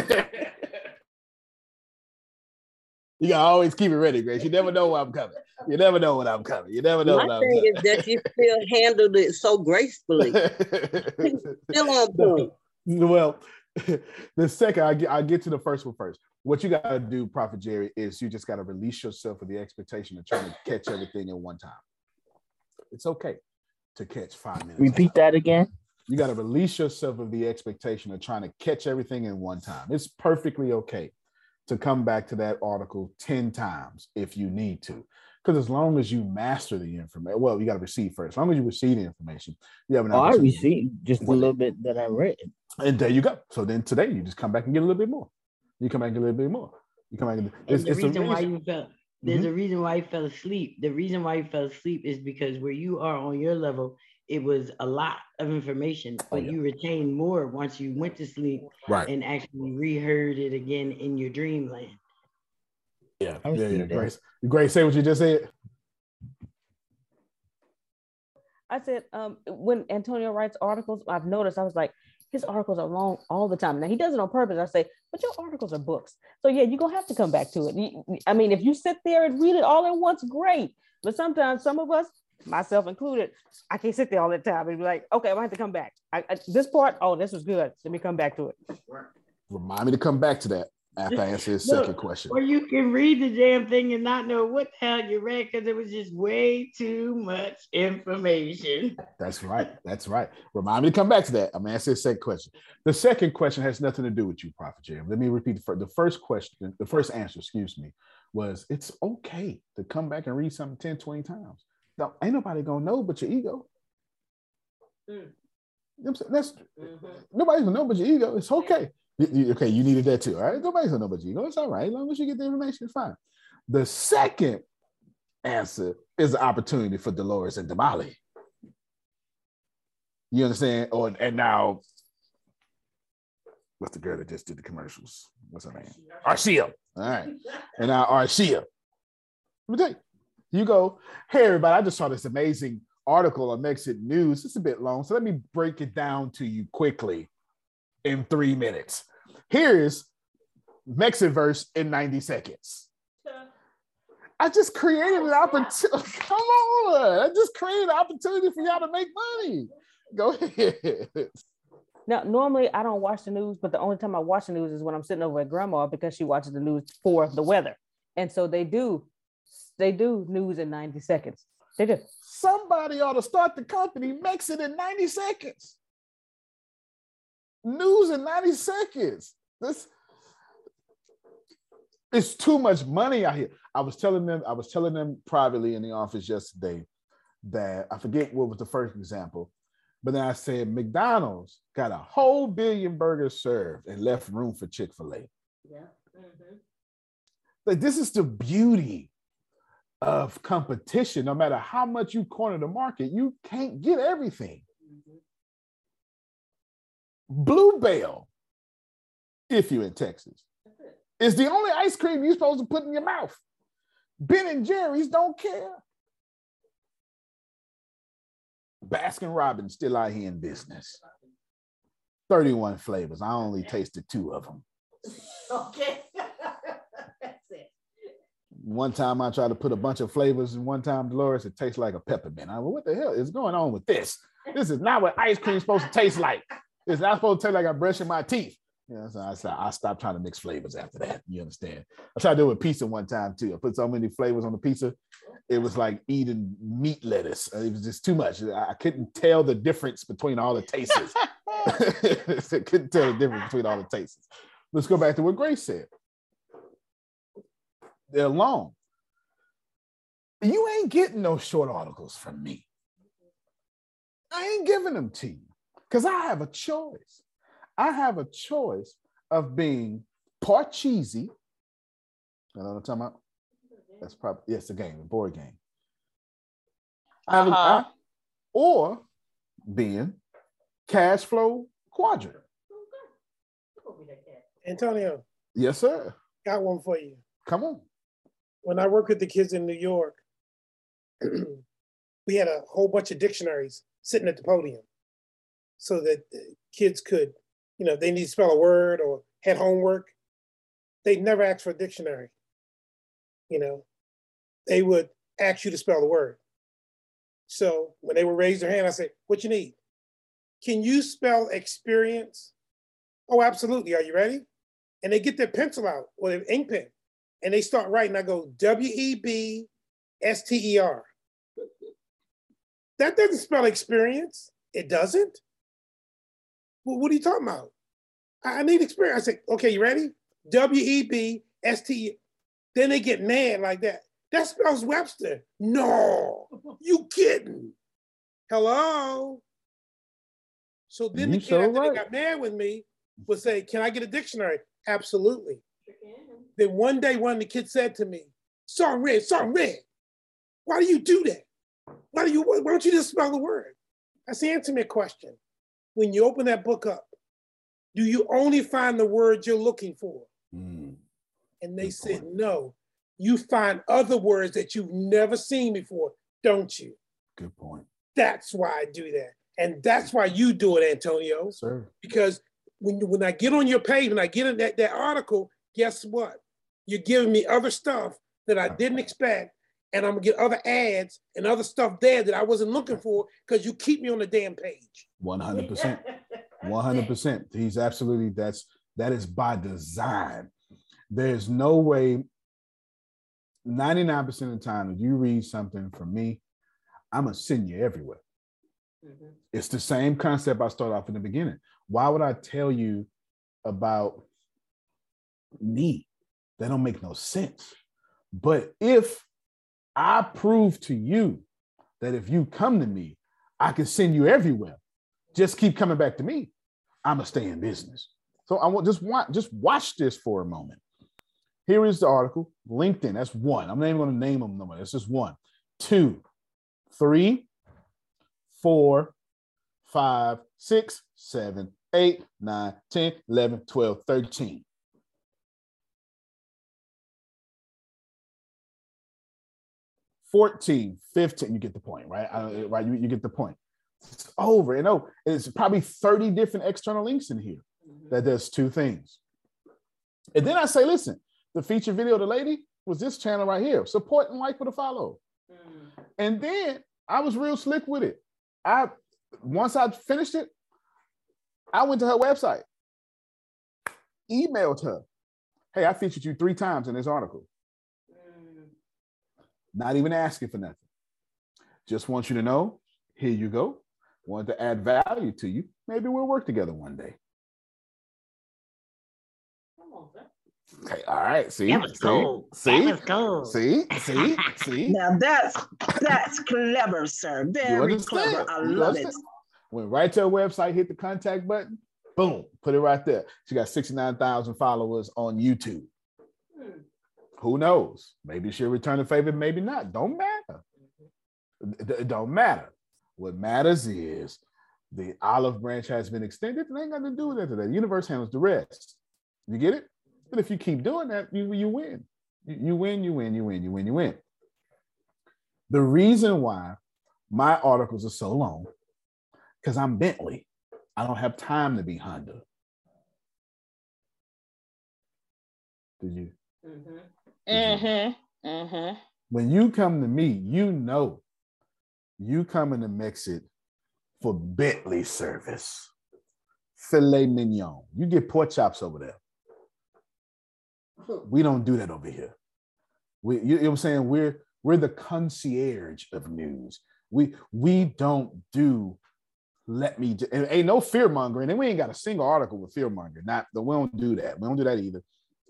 you gotta always keep it ready, Grace. You never know when I'm coming. You never know when I'm coming. You never know My when I'm thing coming. is that you still handled it so gracefully. still on point. well, the second I get, I get to the first one first. What you gotta do, Prophet Jerry, is you just gotta release yourself of the expectation of trying to catch everything in one time. It's okay to catch five minutes. Repeat that again. You got to release yourself of the expectation of trying to catch everything in one time. It's perfectly okay to come back to that article 10 times if you need to. Because as long as you master the information, well, you got to receive first. As long as you receive the information, you have an Oh, I opportunity. received just a little bit that I read. And there you go. So then today you just come back and get a little bit more. You come back and get a little bit more. You come back and And it's, the it's a reason why you fell there's Mhm. a reason why you fell asleep. The reason why you fell asleep is because where you are on your level, it was a lot of information, but you retained more once you went to sleep Right. and actually reheard it again in your dreamland. Yeah, I yeah, yeah. Grace, Grace, say what you just said. I said, um, when Antonio writes articles, I've noticed I was like, his articles are long all the time. Now he does it on purpose. I say, but your articles are books. So yeah, you're gonna have to come back to it. I mean, if you sit there and read it all at once, great. But sometimes some of us, myself included, I can't sit there all the time and be like, okay, I have to come back. I, I- this part, oh, this was good. Let me come back to it. Remind me to come back to that after I answer his second question. Or you can read the damn thing and not know what the hell you read because it was just way too much information. That's right. That's right. Remind me to come back to that. I'm gonna answer the second question. The second question has nothing to do with you, Prophet Jam. Let me repeat the first. The first question, the first answer, excuse me, was it's okay to come back and read something 10, 20 times. Now, ain't nobody gonna know but your ego. Mm. You know what I'm saying? That's mm-hmm. nobody's gonna know but your ego. It's okay. Okay, you needed that too. All right. Nobody's gonna know but ego. It's all right. As long as you get the information, it's fine. The second answer is the opportunity for Dolores and Damali. You understand? Oh, or and now, what's the girl that just did the commercials? What's her name? Arshia. All right. And now Arshia. Let me tell you. You go, hey everybody, I just saw this amazing article on Mexit News. It's a bit long, so let me break it down to you quickly in three minutes. Here's Mexitverse in 90 seconds. I just created an opportunity. Come on. I just created an opportunity for y'all to make money. Go ahead. Now, normally I don't watch the news, but the only time I watch the news is when I'm sitting over at grandma because she watches the news for the weather. And so they do, they do news in 90 seconds. They do. Somebody ought to start the company, makes it in 90 seconds. News in 90 seconds. This it's too much money out here. I was telling them, I was telling them privately in the office yesterday that I forget what was the first example, but then I said McDonald's got a whole billion burgers served and left room for Chick-fil-A. Yeah. Mm-hmm. Like this is the beauty of competition. No matter how much you corner the market, you can't get everything. Bluebell, if you're in Texas, is the only ice cream you're supposed to put in your mouth. Ben and Jerry's don't care. Baskin Robbins still out here in business. 31 flavors. I only tasted two of them. Okay. That's it. One time I tried to put a bunch of flavors in one time, Dolores, it tastes like a peppermint. I went, what the hell is going on with this? This is not what ice cream is supposed to taste like. It's not supposed to taste like I'm brushing my teeth. You know, so I, said, I stopped trying to mix flavors after that. You understand? I tried to do it with pizza one time too. I put so many flavors on the pizza, it was like eating meat lettuce. Uh, it was just too much. I I couldn't tell the difference between all the tastes. I couldn't tell the difference between all the tastes. Let's go back to what Grace said. They're long. You ain't getting no short articles from me. I ain't giving them to you because I have a choice. I have a choice of being Parcheesi. I know what I'm talking about. That's probably yes, a game, a board game. Having- Uh-huh. I- or being cash flow quadrant. Antonio, Yes, sir. got one for you. Come on. When I worked with the kids in New York, we had a whole bunch of dictionaries sitting at the podium so that kids could, you know, they need to spell a word or had homework. They'd never ask for a dictionary. You know, they would ask you to spell the word. So when they would raise their hand, I say, What you need? Can you spell experience? Oh, absolutely. Are you ready? And they get their pencil out or their ink pen and they start writing. I go, W E B S T E R. That doesn't spell experience. It doesn't. Well, what are you talking about? I I need experience. I said, okay, you ready? W E B S T E. Then they get mad like that. That spells Webster. No, you kidding? Hello. So then the kid so after they got mad with me would say, "Can I get a dictionary?" Absolutely. Then one day, one of the kids said to me, "Sorry, red, sorry, red. Why do you do that? Why do you? Why don't you just spell the word?" That's said, "Answer me a question. When you open that book up, do you only find the word you're looking for?" Mm. And they said, "No. You find other words that you've never seen before, don't you?" Good point. That's why I do that. And that's why you do it, Antonio. Sir. Because when, when I get on your page, when I get in that, that article, guess what? You're giving me other stuff that I didn't expect. And I'm gonna get other ads and other stuff there that I wasn't looking for because you keep me on the damn page. One hundred percent. One hundred percent. He's absolutely that's that is by design. There's no way. Ninety nine percent of the time, if you read something from me, I'm gonna send you everywhere. Mm-hmm. It's the same concept I started off in the beginning. Why would I tell you about me? That don't make no sense. But if I prove to you that if you come to me, I can send you everywhere. Just keep coming back to me. I'ma stay in business. So I want just watch, just watch this for a moment. Here is the article. LinkedIn. That's one. I'm not even to name them no more. That's just one. Two, three, four, five, six, seven, eight, nine, 10, 11, 12, 13. Fourteen, fifteen. you get the point, right? I, right, you, you get the point. It's over and over. It's probably 30 different external links in here mm-hmm. that does two things. And then I say, listen, the feature video of the lady was this channel right here. Support and like with a follow. Mm-hmm. And then I was real slick with it. I once I finished it, I went to her website, emailed her, hey, I featured you three times in this article. Not even asking for nothing. Just want you to know, here you go. Wanted to add value to you. Maybe we'll work together one day. Okay, all right. See, That was see, gold. see, That was gold. see, see, see. Now that's that's clever, sir. Very understand? clever. I You love it. Went right to her website, hit the contact button, boom, put it right there. She got 69,000 followers on YouTube. Who knows? Maybe she'll return the favor, maybe not. Don't matter. It don't matter. What matters is the olive branch has been extended. It ain't got to do with that today. The universe handles the rest. You get it? But if you keep doing that, you, you win. You, you win, you win, you win, you win, you win. The reason why my articles are so long, because I'm Bentley. I don't have time to be Honda. Did you? Mm-hmm. Mm-hmm. When you come to me, you know you coming to Mexit for Bentley service. Filet mignon. You get pork chops over there. We don't do that over here. We, you know what I'm saying? We're we're the concierge of news. We we don't do let me and ain't no fear mongering, and we ain't got a single article with fear mongering. Not that we don't do that. We don't do that either.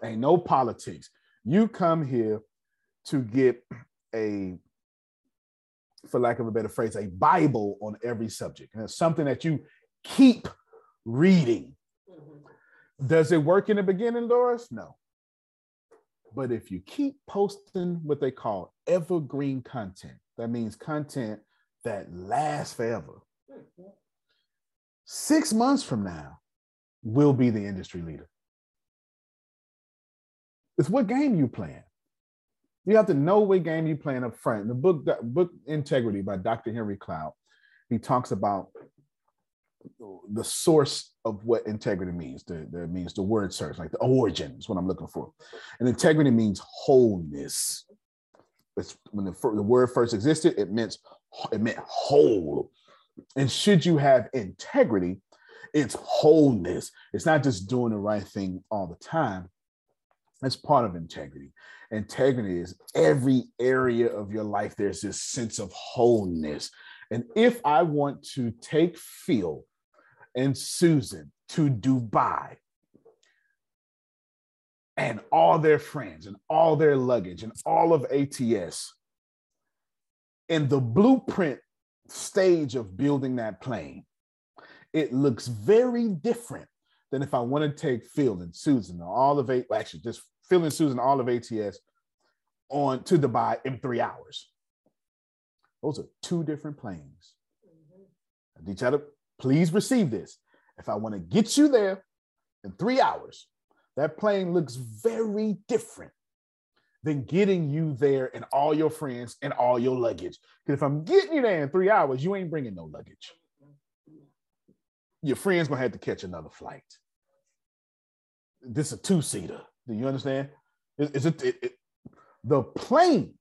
Ain't no politics. You come here to get a, for lack of a better phrase, a Bible on every subject. And it's something that you keep reading. Mm-hmm. Does it work in the beginning, Doris? No. But if you keep posting what they call evergreen content, that means content that lasts forever. Mm-hmm. Six months from now, we'll be the industry leader. It's what game you playing. You have to know what game you playing up front. The book, book Integrity by Dr. Henry Cloud, he talks about the source of what integrity means. The, the means the word search, like the origin is what I'm looking for. And integrity means wholeness. It's when the, the word first existed, it meant it meant whole. And should you have integrity, it's wholeness. It's not just doing the right thing all the time. That's part of integrity. Integrity is every area of your life, there's this sense of wholeness. And if I want to take Phil and Susan to Dubai and all their friends and all their luggage and all of ATS, in the blueprint stage of building that plane, it looks very different than if I want to take Phil and Susan or all of eight, well, actually just Phil and Susan, all of ATS on to Dubai in three hours. Those are two different planes. Mm-hmm. Each other, please receive this. If I want to get you there in three hours, that plane looks very different than getting you there and all your friends and all your luggage. Because if I'm getting you there in three hours, you ain't bringing no luggage. Your friend's gonna have to catch another flight. This is a two-seater. Do you understand? Is it, it, it the plane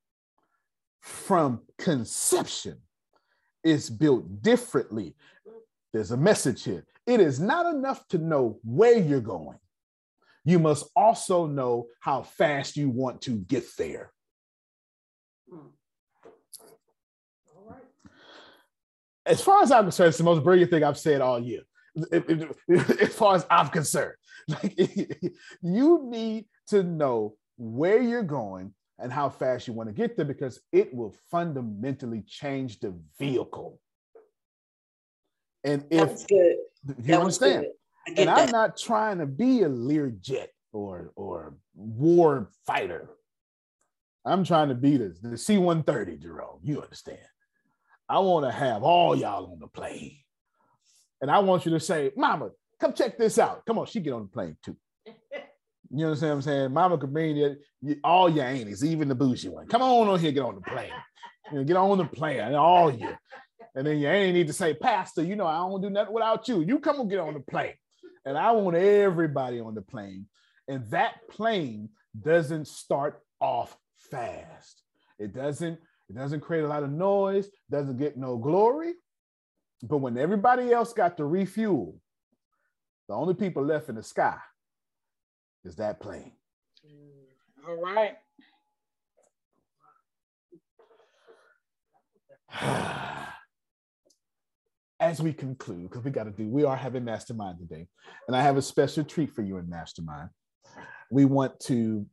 from conception is built differently. There's a message here. It is not enough to know where you're going. You must also know how fast you want to get there. Hmm. As far as I'm concerned, it's the most brilliant thing I've said all year. As far as I'm concerned, like you need to know where you're going and how fast you want to get there because it will fundamentally change the vehicle. And if you That understand, and get I'm not trying to be a Learjet or or war fighter. I'm trying to be the, the C-130, Jerome. You understand? I want to have all y'all on the plane. And I want you to say, Mama, come check this out. Come on, she get on the plane too. You understand what I'm saying? Mama could bring you, you- all your aunties, even the bougie one. Come on on here, get on the plane. You know, get on the plane, and all you. And then your auntie need to say, Pastor, you know, I don't do nothing without you. You come and get on the plane. And I want everybody on the plane. And that plane doesn't start off fast. It doesn't, it doesn't create a lot of noise, doesn't get no glory. But when everybody else got to refuel, the only people left in the sky is that plane. Mm, all right. As we conclude, because we got to do, we are having mastermind today, and I have a special treat for you in mastermind. We want to,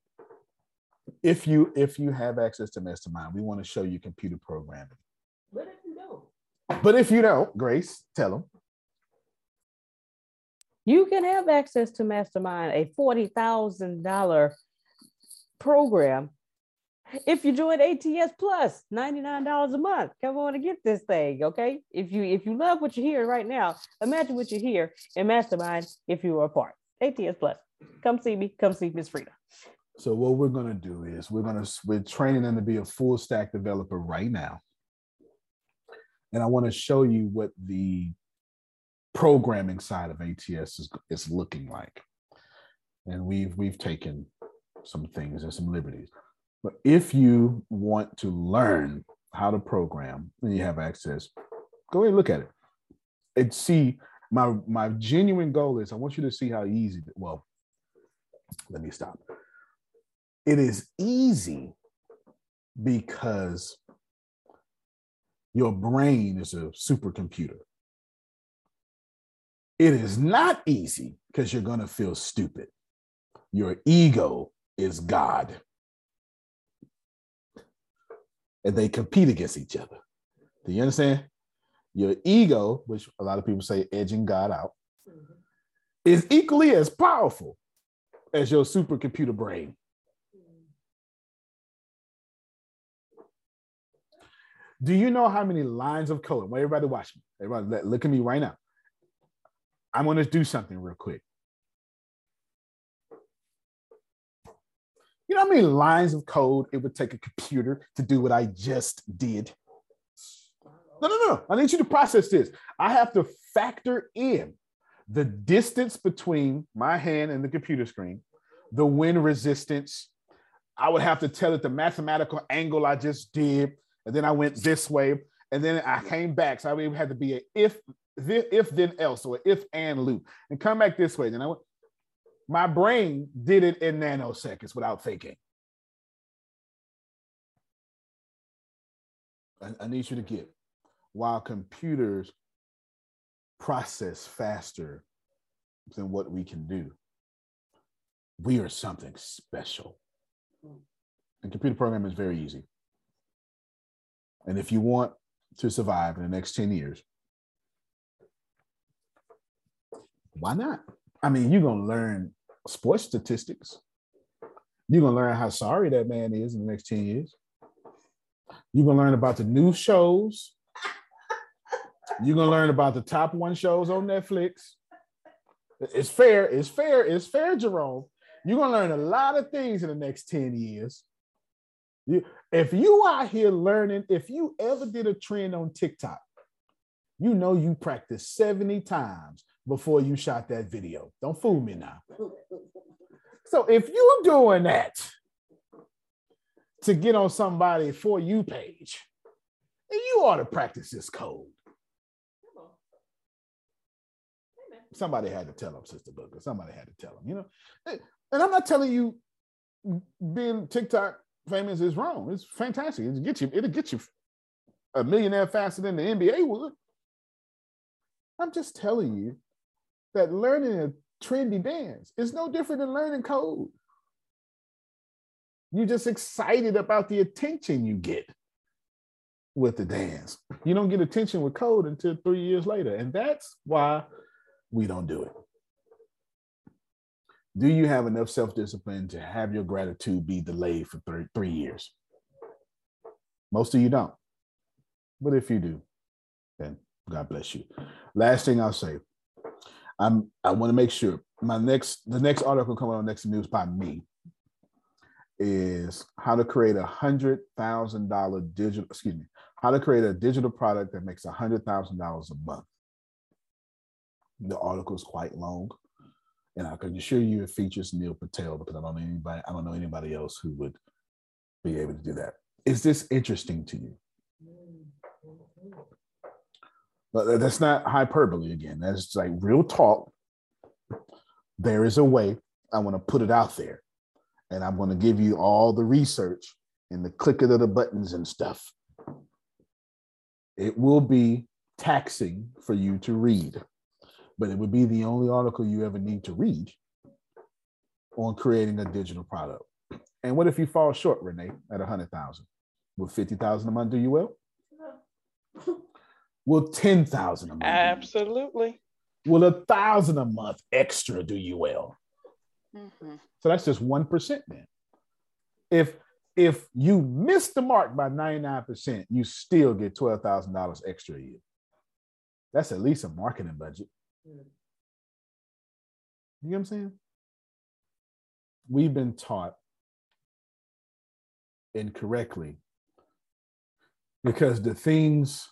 if you if you have access to mastermind, we want to show you computer programming. But if you don't, But if you don't, Grace, tell them. you can have access to Mastermind, a forty thousand dollar program. If you join ATS plus Plus, ninety nine dollars a month. Come on and get this thing, okay? If you if you love what you're hearing right now, imagine what you hear in Mastermind if you were a part. ATS Plus, come see me. Come see Miss Frida. So what we're gonna do is we're gonna we're training them to be a full stack developer right now. And I want to show you what the programming side of ATS is, is looking like. And we've we've taken some things and some liberties. But if you want to learn how to program and you have access, go ahead and look at it. And see my my genuine goal is I want you to see how easy well, let me stop. It is easy because your brain is a supercomputer. It is not easy because you're going to feel stupid. Your ego is God. And they compete against each other. Do you understand? Your ego, which a lot of people say edging God out, mm-hmm. is equally as powerful as your supercomputer brain. Do you know how many lines of code? Well, everybody watch me. Everybody look at me right now. I'm going to do something real quick. You know how many lines of code it would take a computer to do what I just did? No, no, no. I need you to process this. I have to factor in the distance between my hand and the computer screen, the wind resistance. I would have to tell it the mathematical angle I just did, and then I went this way, and then I came back. So I had to be a if if then else or if and loop, and come back this way. Then I went. My brain did it in nanoseconds without thinking. I, I need you to get while computers process faster than what we can do, we are something special. Hmm. And computer programming is very easy. And if you want to survive in the next 10 years, why not? I mean, you're going to learn sports statistics. You're going to learn how sorry that man is in the next 10 years. You're going to learn about the new shows. You're going to learn about the top one shows on Netflix. It's fair. It's fair. It's fair, Jerome. You're going to learn a lot of things in the next 10 years. You, if you out here learning, if you ever did a trend on TikTok, you know you practiced 70 times before you shot that video. Don't fool me now. So if you're doing that to get on somebody for you page, then you ought to practice this code. Somebody had to tell him, Sister Booker. Somebody had to tell him, you know. And I'm not telling you being TikTok famous is wrong. It's fantastic. It'll get you, it'll get you a millionaire faster than the NBA would. I'm just telling you that learning a trendy dance is no different than learning code. You're just excited about the attention you get with the dance. You don't get attention with code until three years later. And that's why we don't do it. Do you have enough self discipline to have your gratitude be delayed for three, three years? Most of you don't. But if you do, then God bless you. Last thing I'll say, I'm I want to make sure my next the next article coming on Mexit News by me is how to create a hundred thousand dollar digital excuse me how to create a digital product that makes a hundred thousand dollars a month. The article is quite long, and I can assure you it features Neil Patel because I don't know anybody I don't know anybody else who would be able to do that. Is this interesting to you? But that's not hyperbole again. That's like real talk. There is a way. I want to put it out there. And I'm going to give you all the research and the clicking of the buttons and stuff. It will be taxing for you to read, but it would be the only article you ever need to read on creating a digital product. And what if you fall short, Renee, at 100,000? With 50,000 a month, do you well? Will 10,000 a month? Absolutely. Will a thousand a month extra do you well? Mm-hmm. So that's just 1% then. If if you miss the mark by 99%, you still get $12,000 extra a year. That's at least a marketing budget. You know what I'm saying? We've been taught incorrectly because the things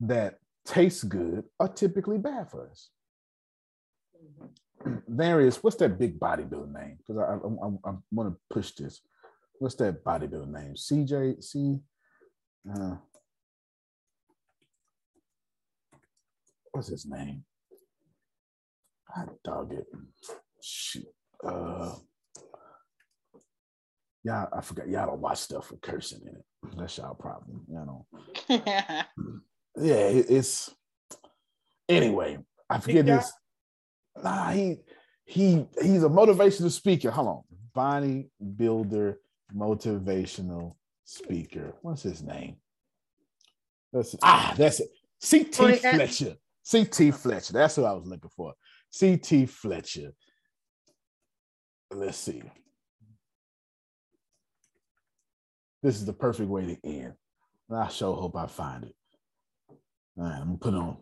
that taste good are typically bad for us. There is, what's that big bodybuilder name? Because I, I, I, I want to push this. What's that bodybuilder name? CJ, C, uh, what's his name? I dog it. Shoot. Uh, y'all, I forgot. Y'all don't watch stuff with cursing in it. That's y'all problem. You know. yeah, it, it's anyway. I forget this. Nah, he he he's a motivational speaker. Hold on, Bonnie Builder, motivational speaker. What's his name? That's ah, that's it. C.T. Fletcher. C.T. Fletcher. That's who I was looking for. C.T. Fletcher. Let's see. This is the perfect way to end. I sure hope I find it. All right, I'm gonna put on.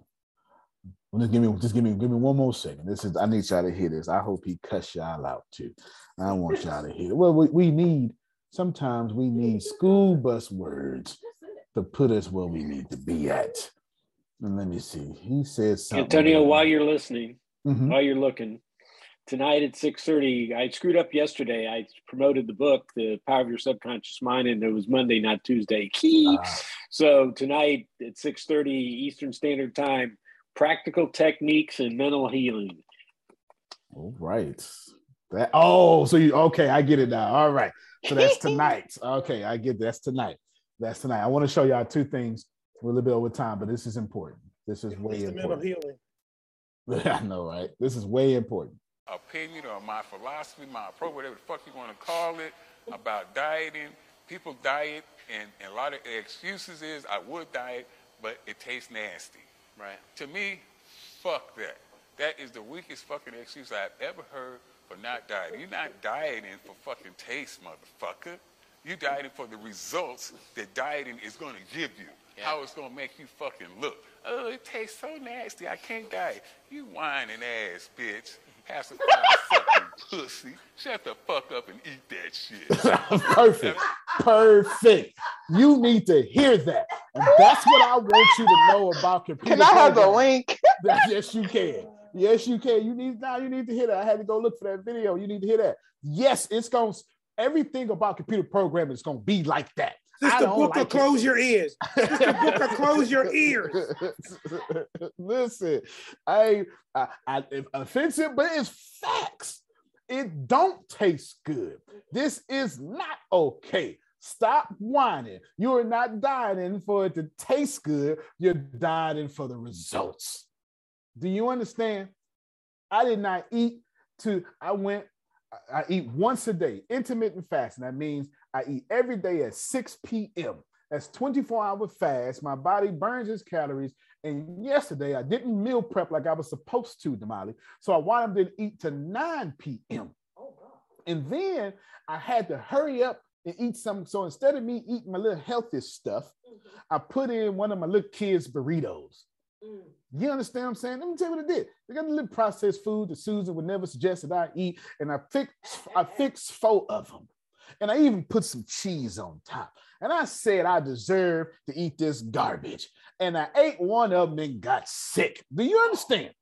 Just give me, just give me, give me one more second. This is, I need y'all to hear this. I hope he cuss y'all out too. I want y'all to hear it. Well, we, we need sometimes we need school bus words to put us where we need to be at. And let me see. He said something. Antonio, while you're listening, Mhm. while you're looking, tonight at 6:30, I screwed up yesterday. I promoted the book, The Power of Your Subconscious Mind, and it was Monday, not Tuesday. Key. So tonight at 6:30 Eastern Standard Time, practical techniques and mental healing. All right. That oh, so you okay? I get it now. All right. So that's tonight. Okay, I get that's tonight. That's tonight. I want to show y'all two things. We're a little bit over time, but this is important. This is way It's the mental healing. I know, right? This is way important. opinion or my philosophy, my approach, whatever the fuck you want to call it, about dieting. People diet, and, and a lot of the excuses is I would diet, but it tastes nasty. Right. To me, fuck that. That is the weakest fucking excuse I've ever heard for not dieting. You're not dieting for fucking taste, motherfucker. You're dieting for the results that dieting is going to give you. How it's going to make you fucking look. Oh, it tastes so nasty. I can't die. You whining ass bitch. Have some kind of fucking pussy. Shut the fuck up and eat that shit. Perfect. Perfect. You need to hear that. And that's what I want you to know about computer. Can I have the link? Yes, you can. Yes, you can. You need now. You need to hear that. I had to go look for that video. You need to hear that. Yes, it's going. to Everything about computer programming is going to be like that. Sister Booker, like it. close your ears. Sister Booker, close your ears. Listen, I, I, I offensive, but it's facts. It don't taste good. This is not okay. Stop whining. You are not dieting for it to taste good. You're dieting for the results. Do you understand? I did not eat to, I went, I eat once a day, intermittent fasting. That means I eat every day at 6 p.m. That's 24 hour fast. My body burns its calories. And yesterday I didn't meal prep like I was supposed to, Damali. So I up didn't eat to 9 p.m. Oh, And then I had to hurry up and eat some. So instead of me eating my little healthy stuff, mm-hmm. I put in one of my little kids' burritos. Mm. You understand what I'm saying? Let me tell you what I did. They got a little processed food that Susan would never suggest that I eat, and I fixed I fixed four of them, and I even put some cheese on top. And I said I deserve to eat this garbage, and I ate one of them and got sick. Do you understand?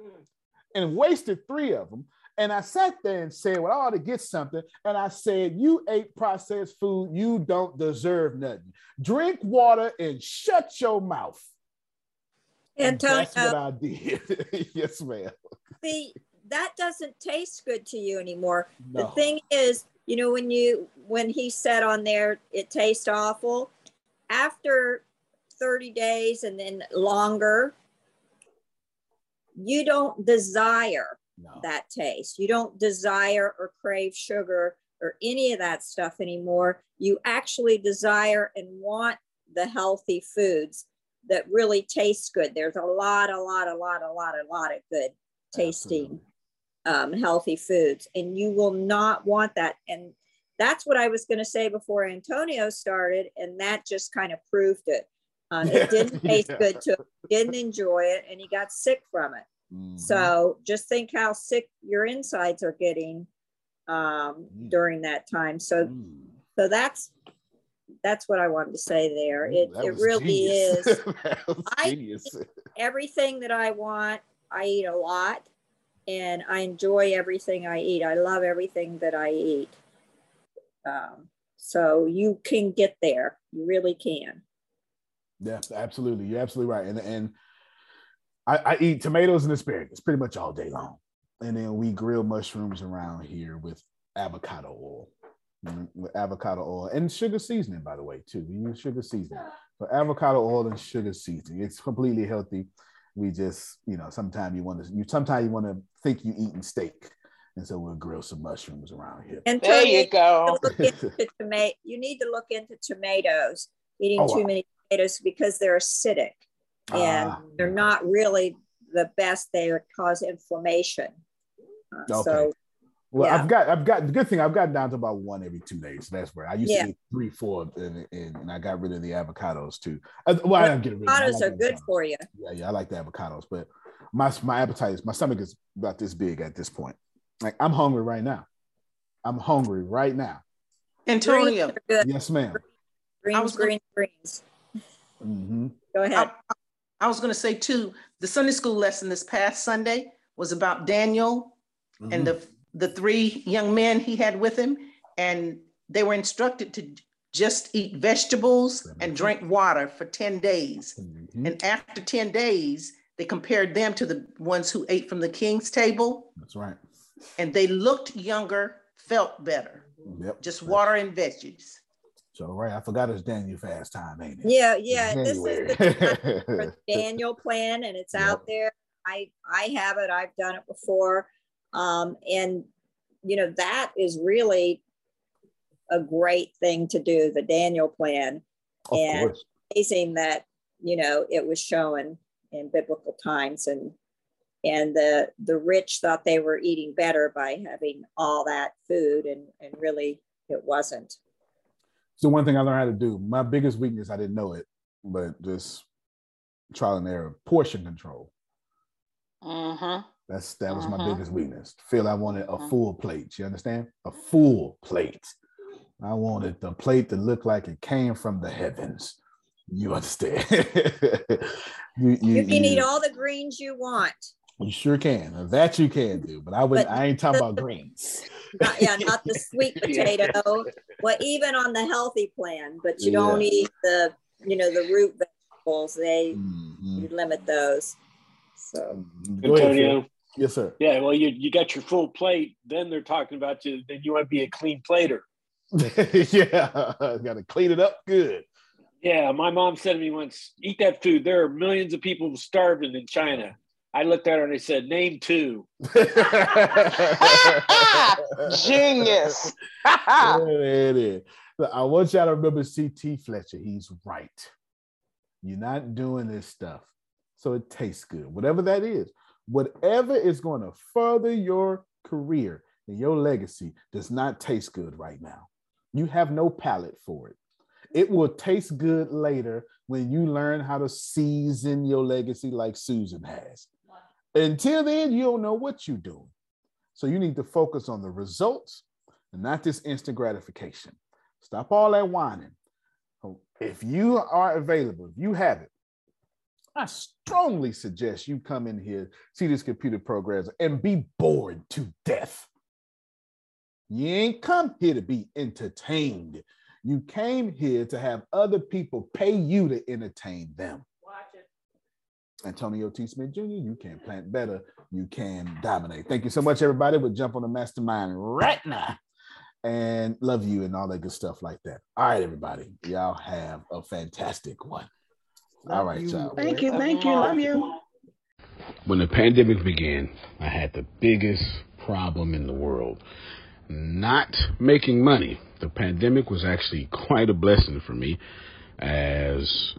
Mm. And wasted three of them. And I sat there and said, Well, I ought to get something. And I said, You ate processed food. You don't deserve nothing. Drink water and shut your mouth. And that's what uh, I did. yes, ma'am. see, that doesn't taste good to you anymore. The thing is, you know, when you when he said on there it tastes awful, after 30 days and then longer, you don't desire that taste. You don't desire or crave sugar or any of that stuff anymore. You actually desire and want the healthy foods that really taste good. There's a lot, a lot, a lot, a lot, a lot of good tasting um, healthy foods, and you will not want that. And that's what I was going to say before Antonio started, and that just kind of proved it. Um, it didn't taste Yeah. good to him, didn't enjoy it, and he got sick from it. So just think how sick your insides are getting um, during that time. So, so that's that's what I wanted to say there. It that it really genius. is I- everything that I want. I eat a lot, and I enjoy everything I eat. I love everything that I eat. Um, so you can get there. You really can. Yeah, absolutely. You're absolutely right. And and I, I eat tomatoes and asparagus pretty much all day long. And then we grill mushrooms around here with avocado oil. Mm, With avocado oil and sugar seasoning, by the way, too. We use sugar seasoning. So avocado oil and sugar seasoning. It's completely healthy. We just, you know, sometimes you want to you sometimes you want to think you're eating steak. And so we'll grill some mushrooms around here. And There you go. Look into tomato. You need to look into tomatoes. Eating Oh, too wow. many tomatoes because they're acidic, and Ah. they're not really the best. They cause inflammation. Uh, Okay. So Well, Yeah. I've got, I've got the good thing. I've gotten down to about one every two days. So that's where I used Yeah. to eat three, four, and, and, and I got rid of the avocados too. Uh, well, I didn't get rid of Avocados like are the good for you. Yeah, yeah, I like the avocados, but my my appetite is my stomach is about this big at this point. Like I'm hungry right now. I'm hungry right now. Antonio. Greens. Yes, ma'am. Greens, was gonna- greens, greens. hmm Go ahead. I was going to say too, the Sunday school lesson this past Sunday was about Daniel and the the three young men he had with him, and they were instructed to just eat vegetables and drink water for 10 days. Mm-hmm. And after 10 days, they compared them to the ones who ate from the king's table, That's right. and they looked younger, felt better. Yep. Just water and veggies. So right, I forgot it's Daniel fast time, ain't it? Yeah, yeah. This is the Daniel plan, and it's out there. I I have it. I've done it before, um, and you know that is really a great thing to do. The Daniel plan, Of and course. amazing that you know it was shown in biblical times, and and the the rich thought they were eating better by having all that food, and and really it wasn't. So one thing I learned how to do. My biggest weakness, I didn't know it, but just trial and error, portion control. Uh-huh. That's that was my Uh-huh. biggest weakness. Feel I wanted a Uh-huh. full plate. You understand? A full plate. I wanted the plate to look like it came from the heavens. You understand? you, you, You can eat all the greens you want. you sure can. That you can do, but I would But I ain't talking the- about greens. Not, yeah, not the sweet potato. Well, even on the healthy plan, but you don't eat the, you know, the root vegetables. They Mm-hmm. you limit those. So Go ahead, Antonio. Phil. Yes, sir. Yeah, well, you you got your full plate. Then they're talking about you. Then you want to be a clean plater. yeah, got to clean it up good. Yeah, my mom said to me once, "Eat that food. There are millions of people starving in China." I looked at her and I said, "Name two. Genius. It is. I want y'all to remember CT Fletcher. He's right. You're not doing this stuff. So it tastes good. Whatever that is, whatever is going to further your career and your legacy does not taste good right now. You have no palate for it. It will taste good later when you learn how to season your legacy like Susan has. Until then, you don't know what you're doing. So you need to focus on the results and not this instant gratification. Stop all that whining. If you are available, if you have it, I strongly suggest you come in here, see this computer programs, and be bored to death. You ain't come here to be entertained. You came here to have other people pay you to entertain them. Antonio T. Smith Jr., you can plant better, you can dominate. Thank you so much, everybody. We'll jump on the mastermind right now. And love you and all that good stuff like that. All right, everybody. Y'all have a fantastic one. All right, y'all. Thank you, thank you, love you. When the pandemic began, I had the biggest problem in the world not making money. The pandemic was actually quite a blessing for me as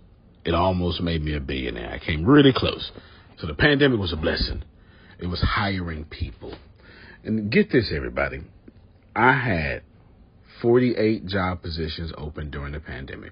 it almost made me a billionaire. I came really close. So the pandemic was a blessing. It was hiring people. And get this, everybody. I had 48 job positions open during the pandemic,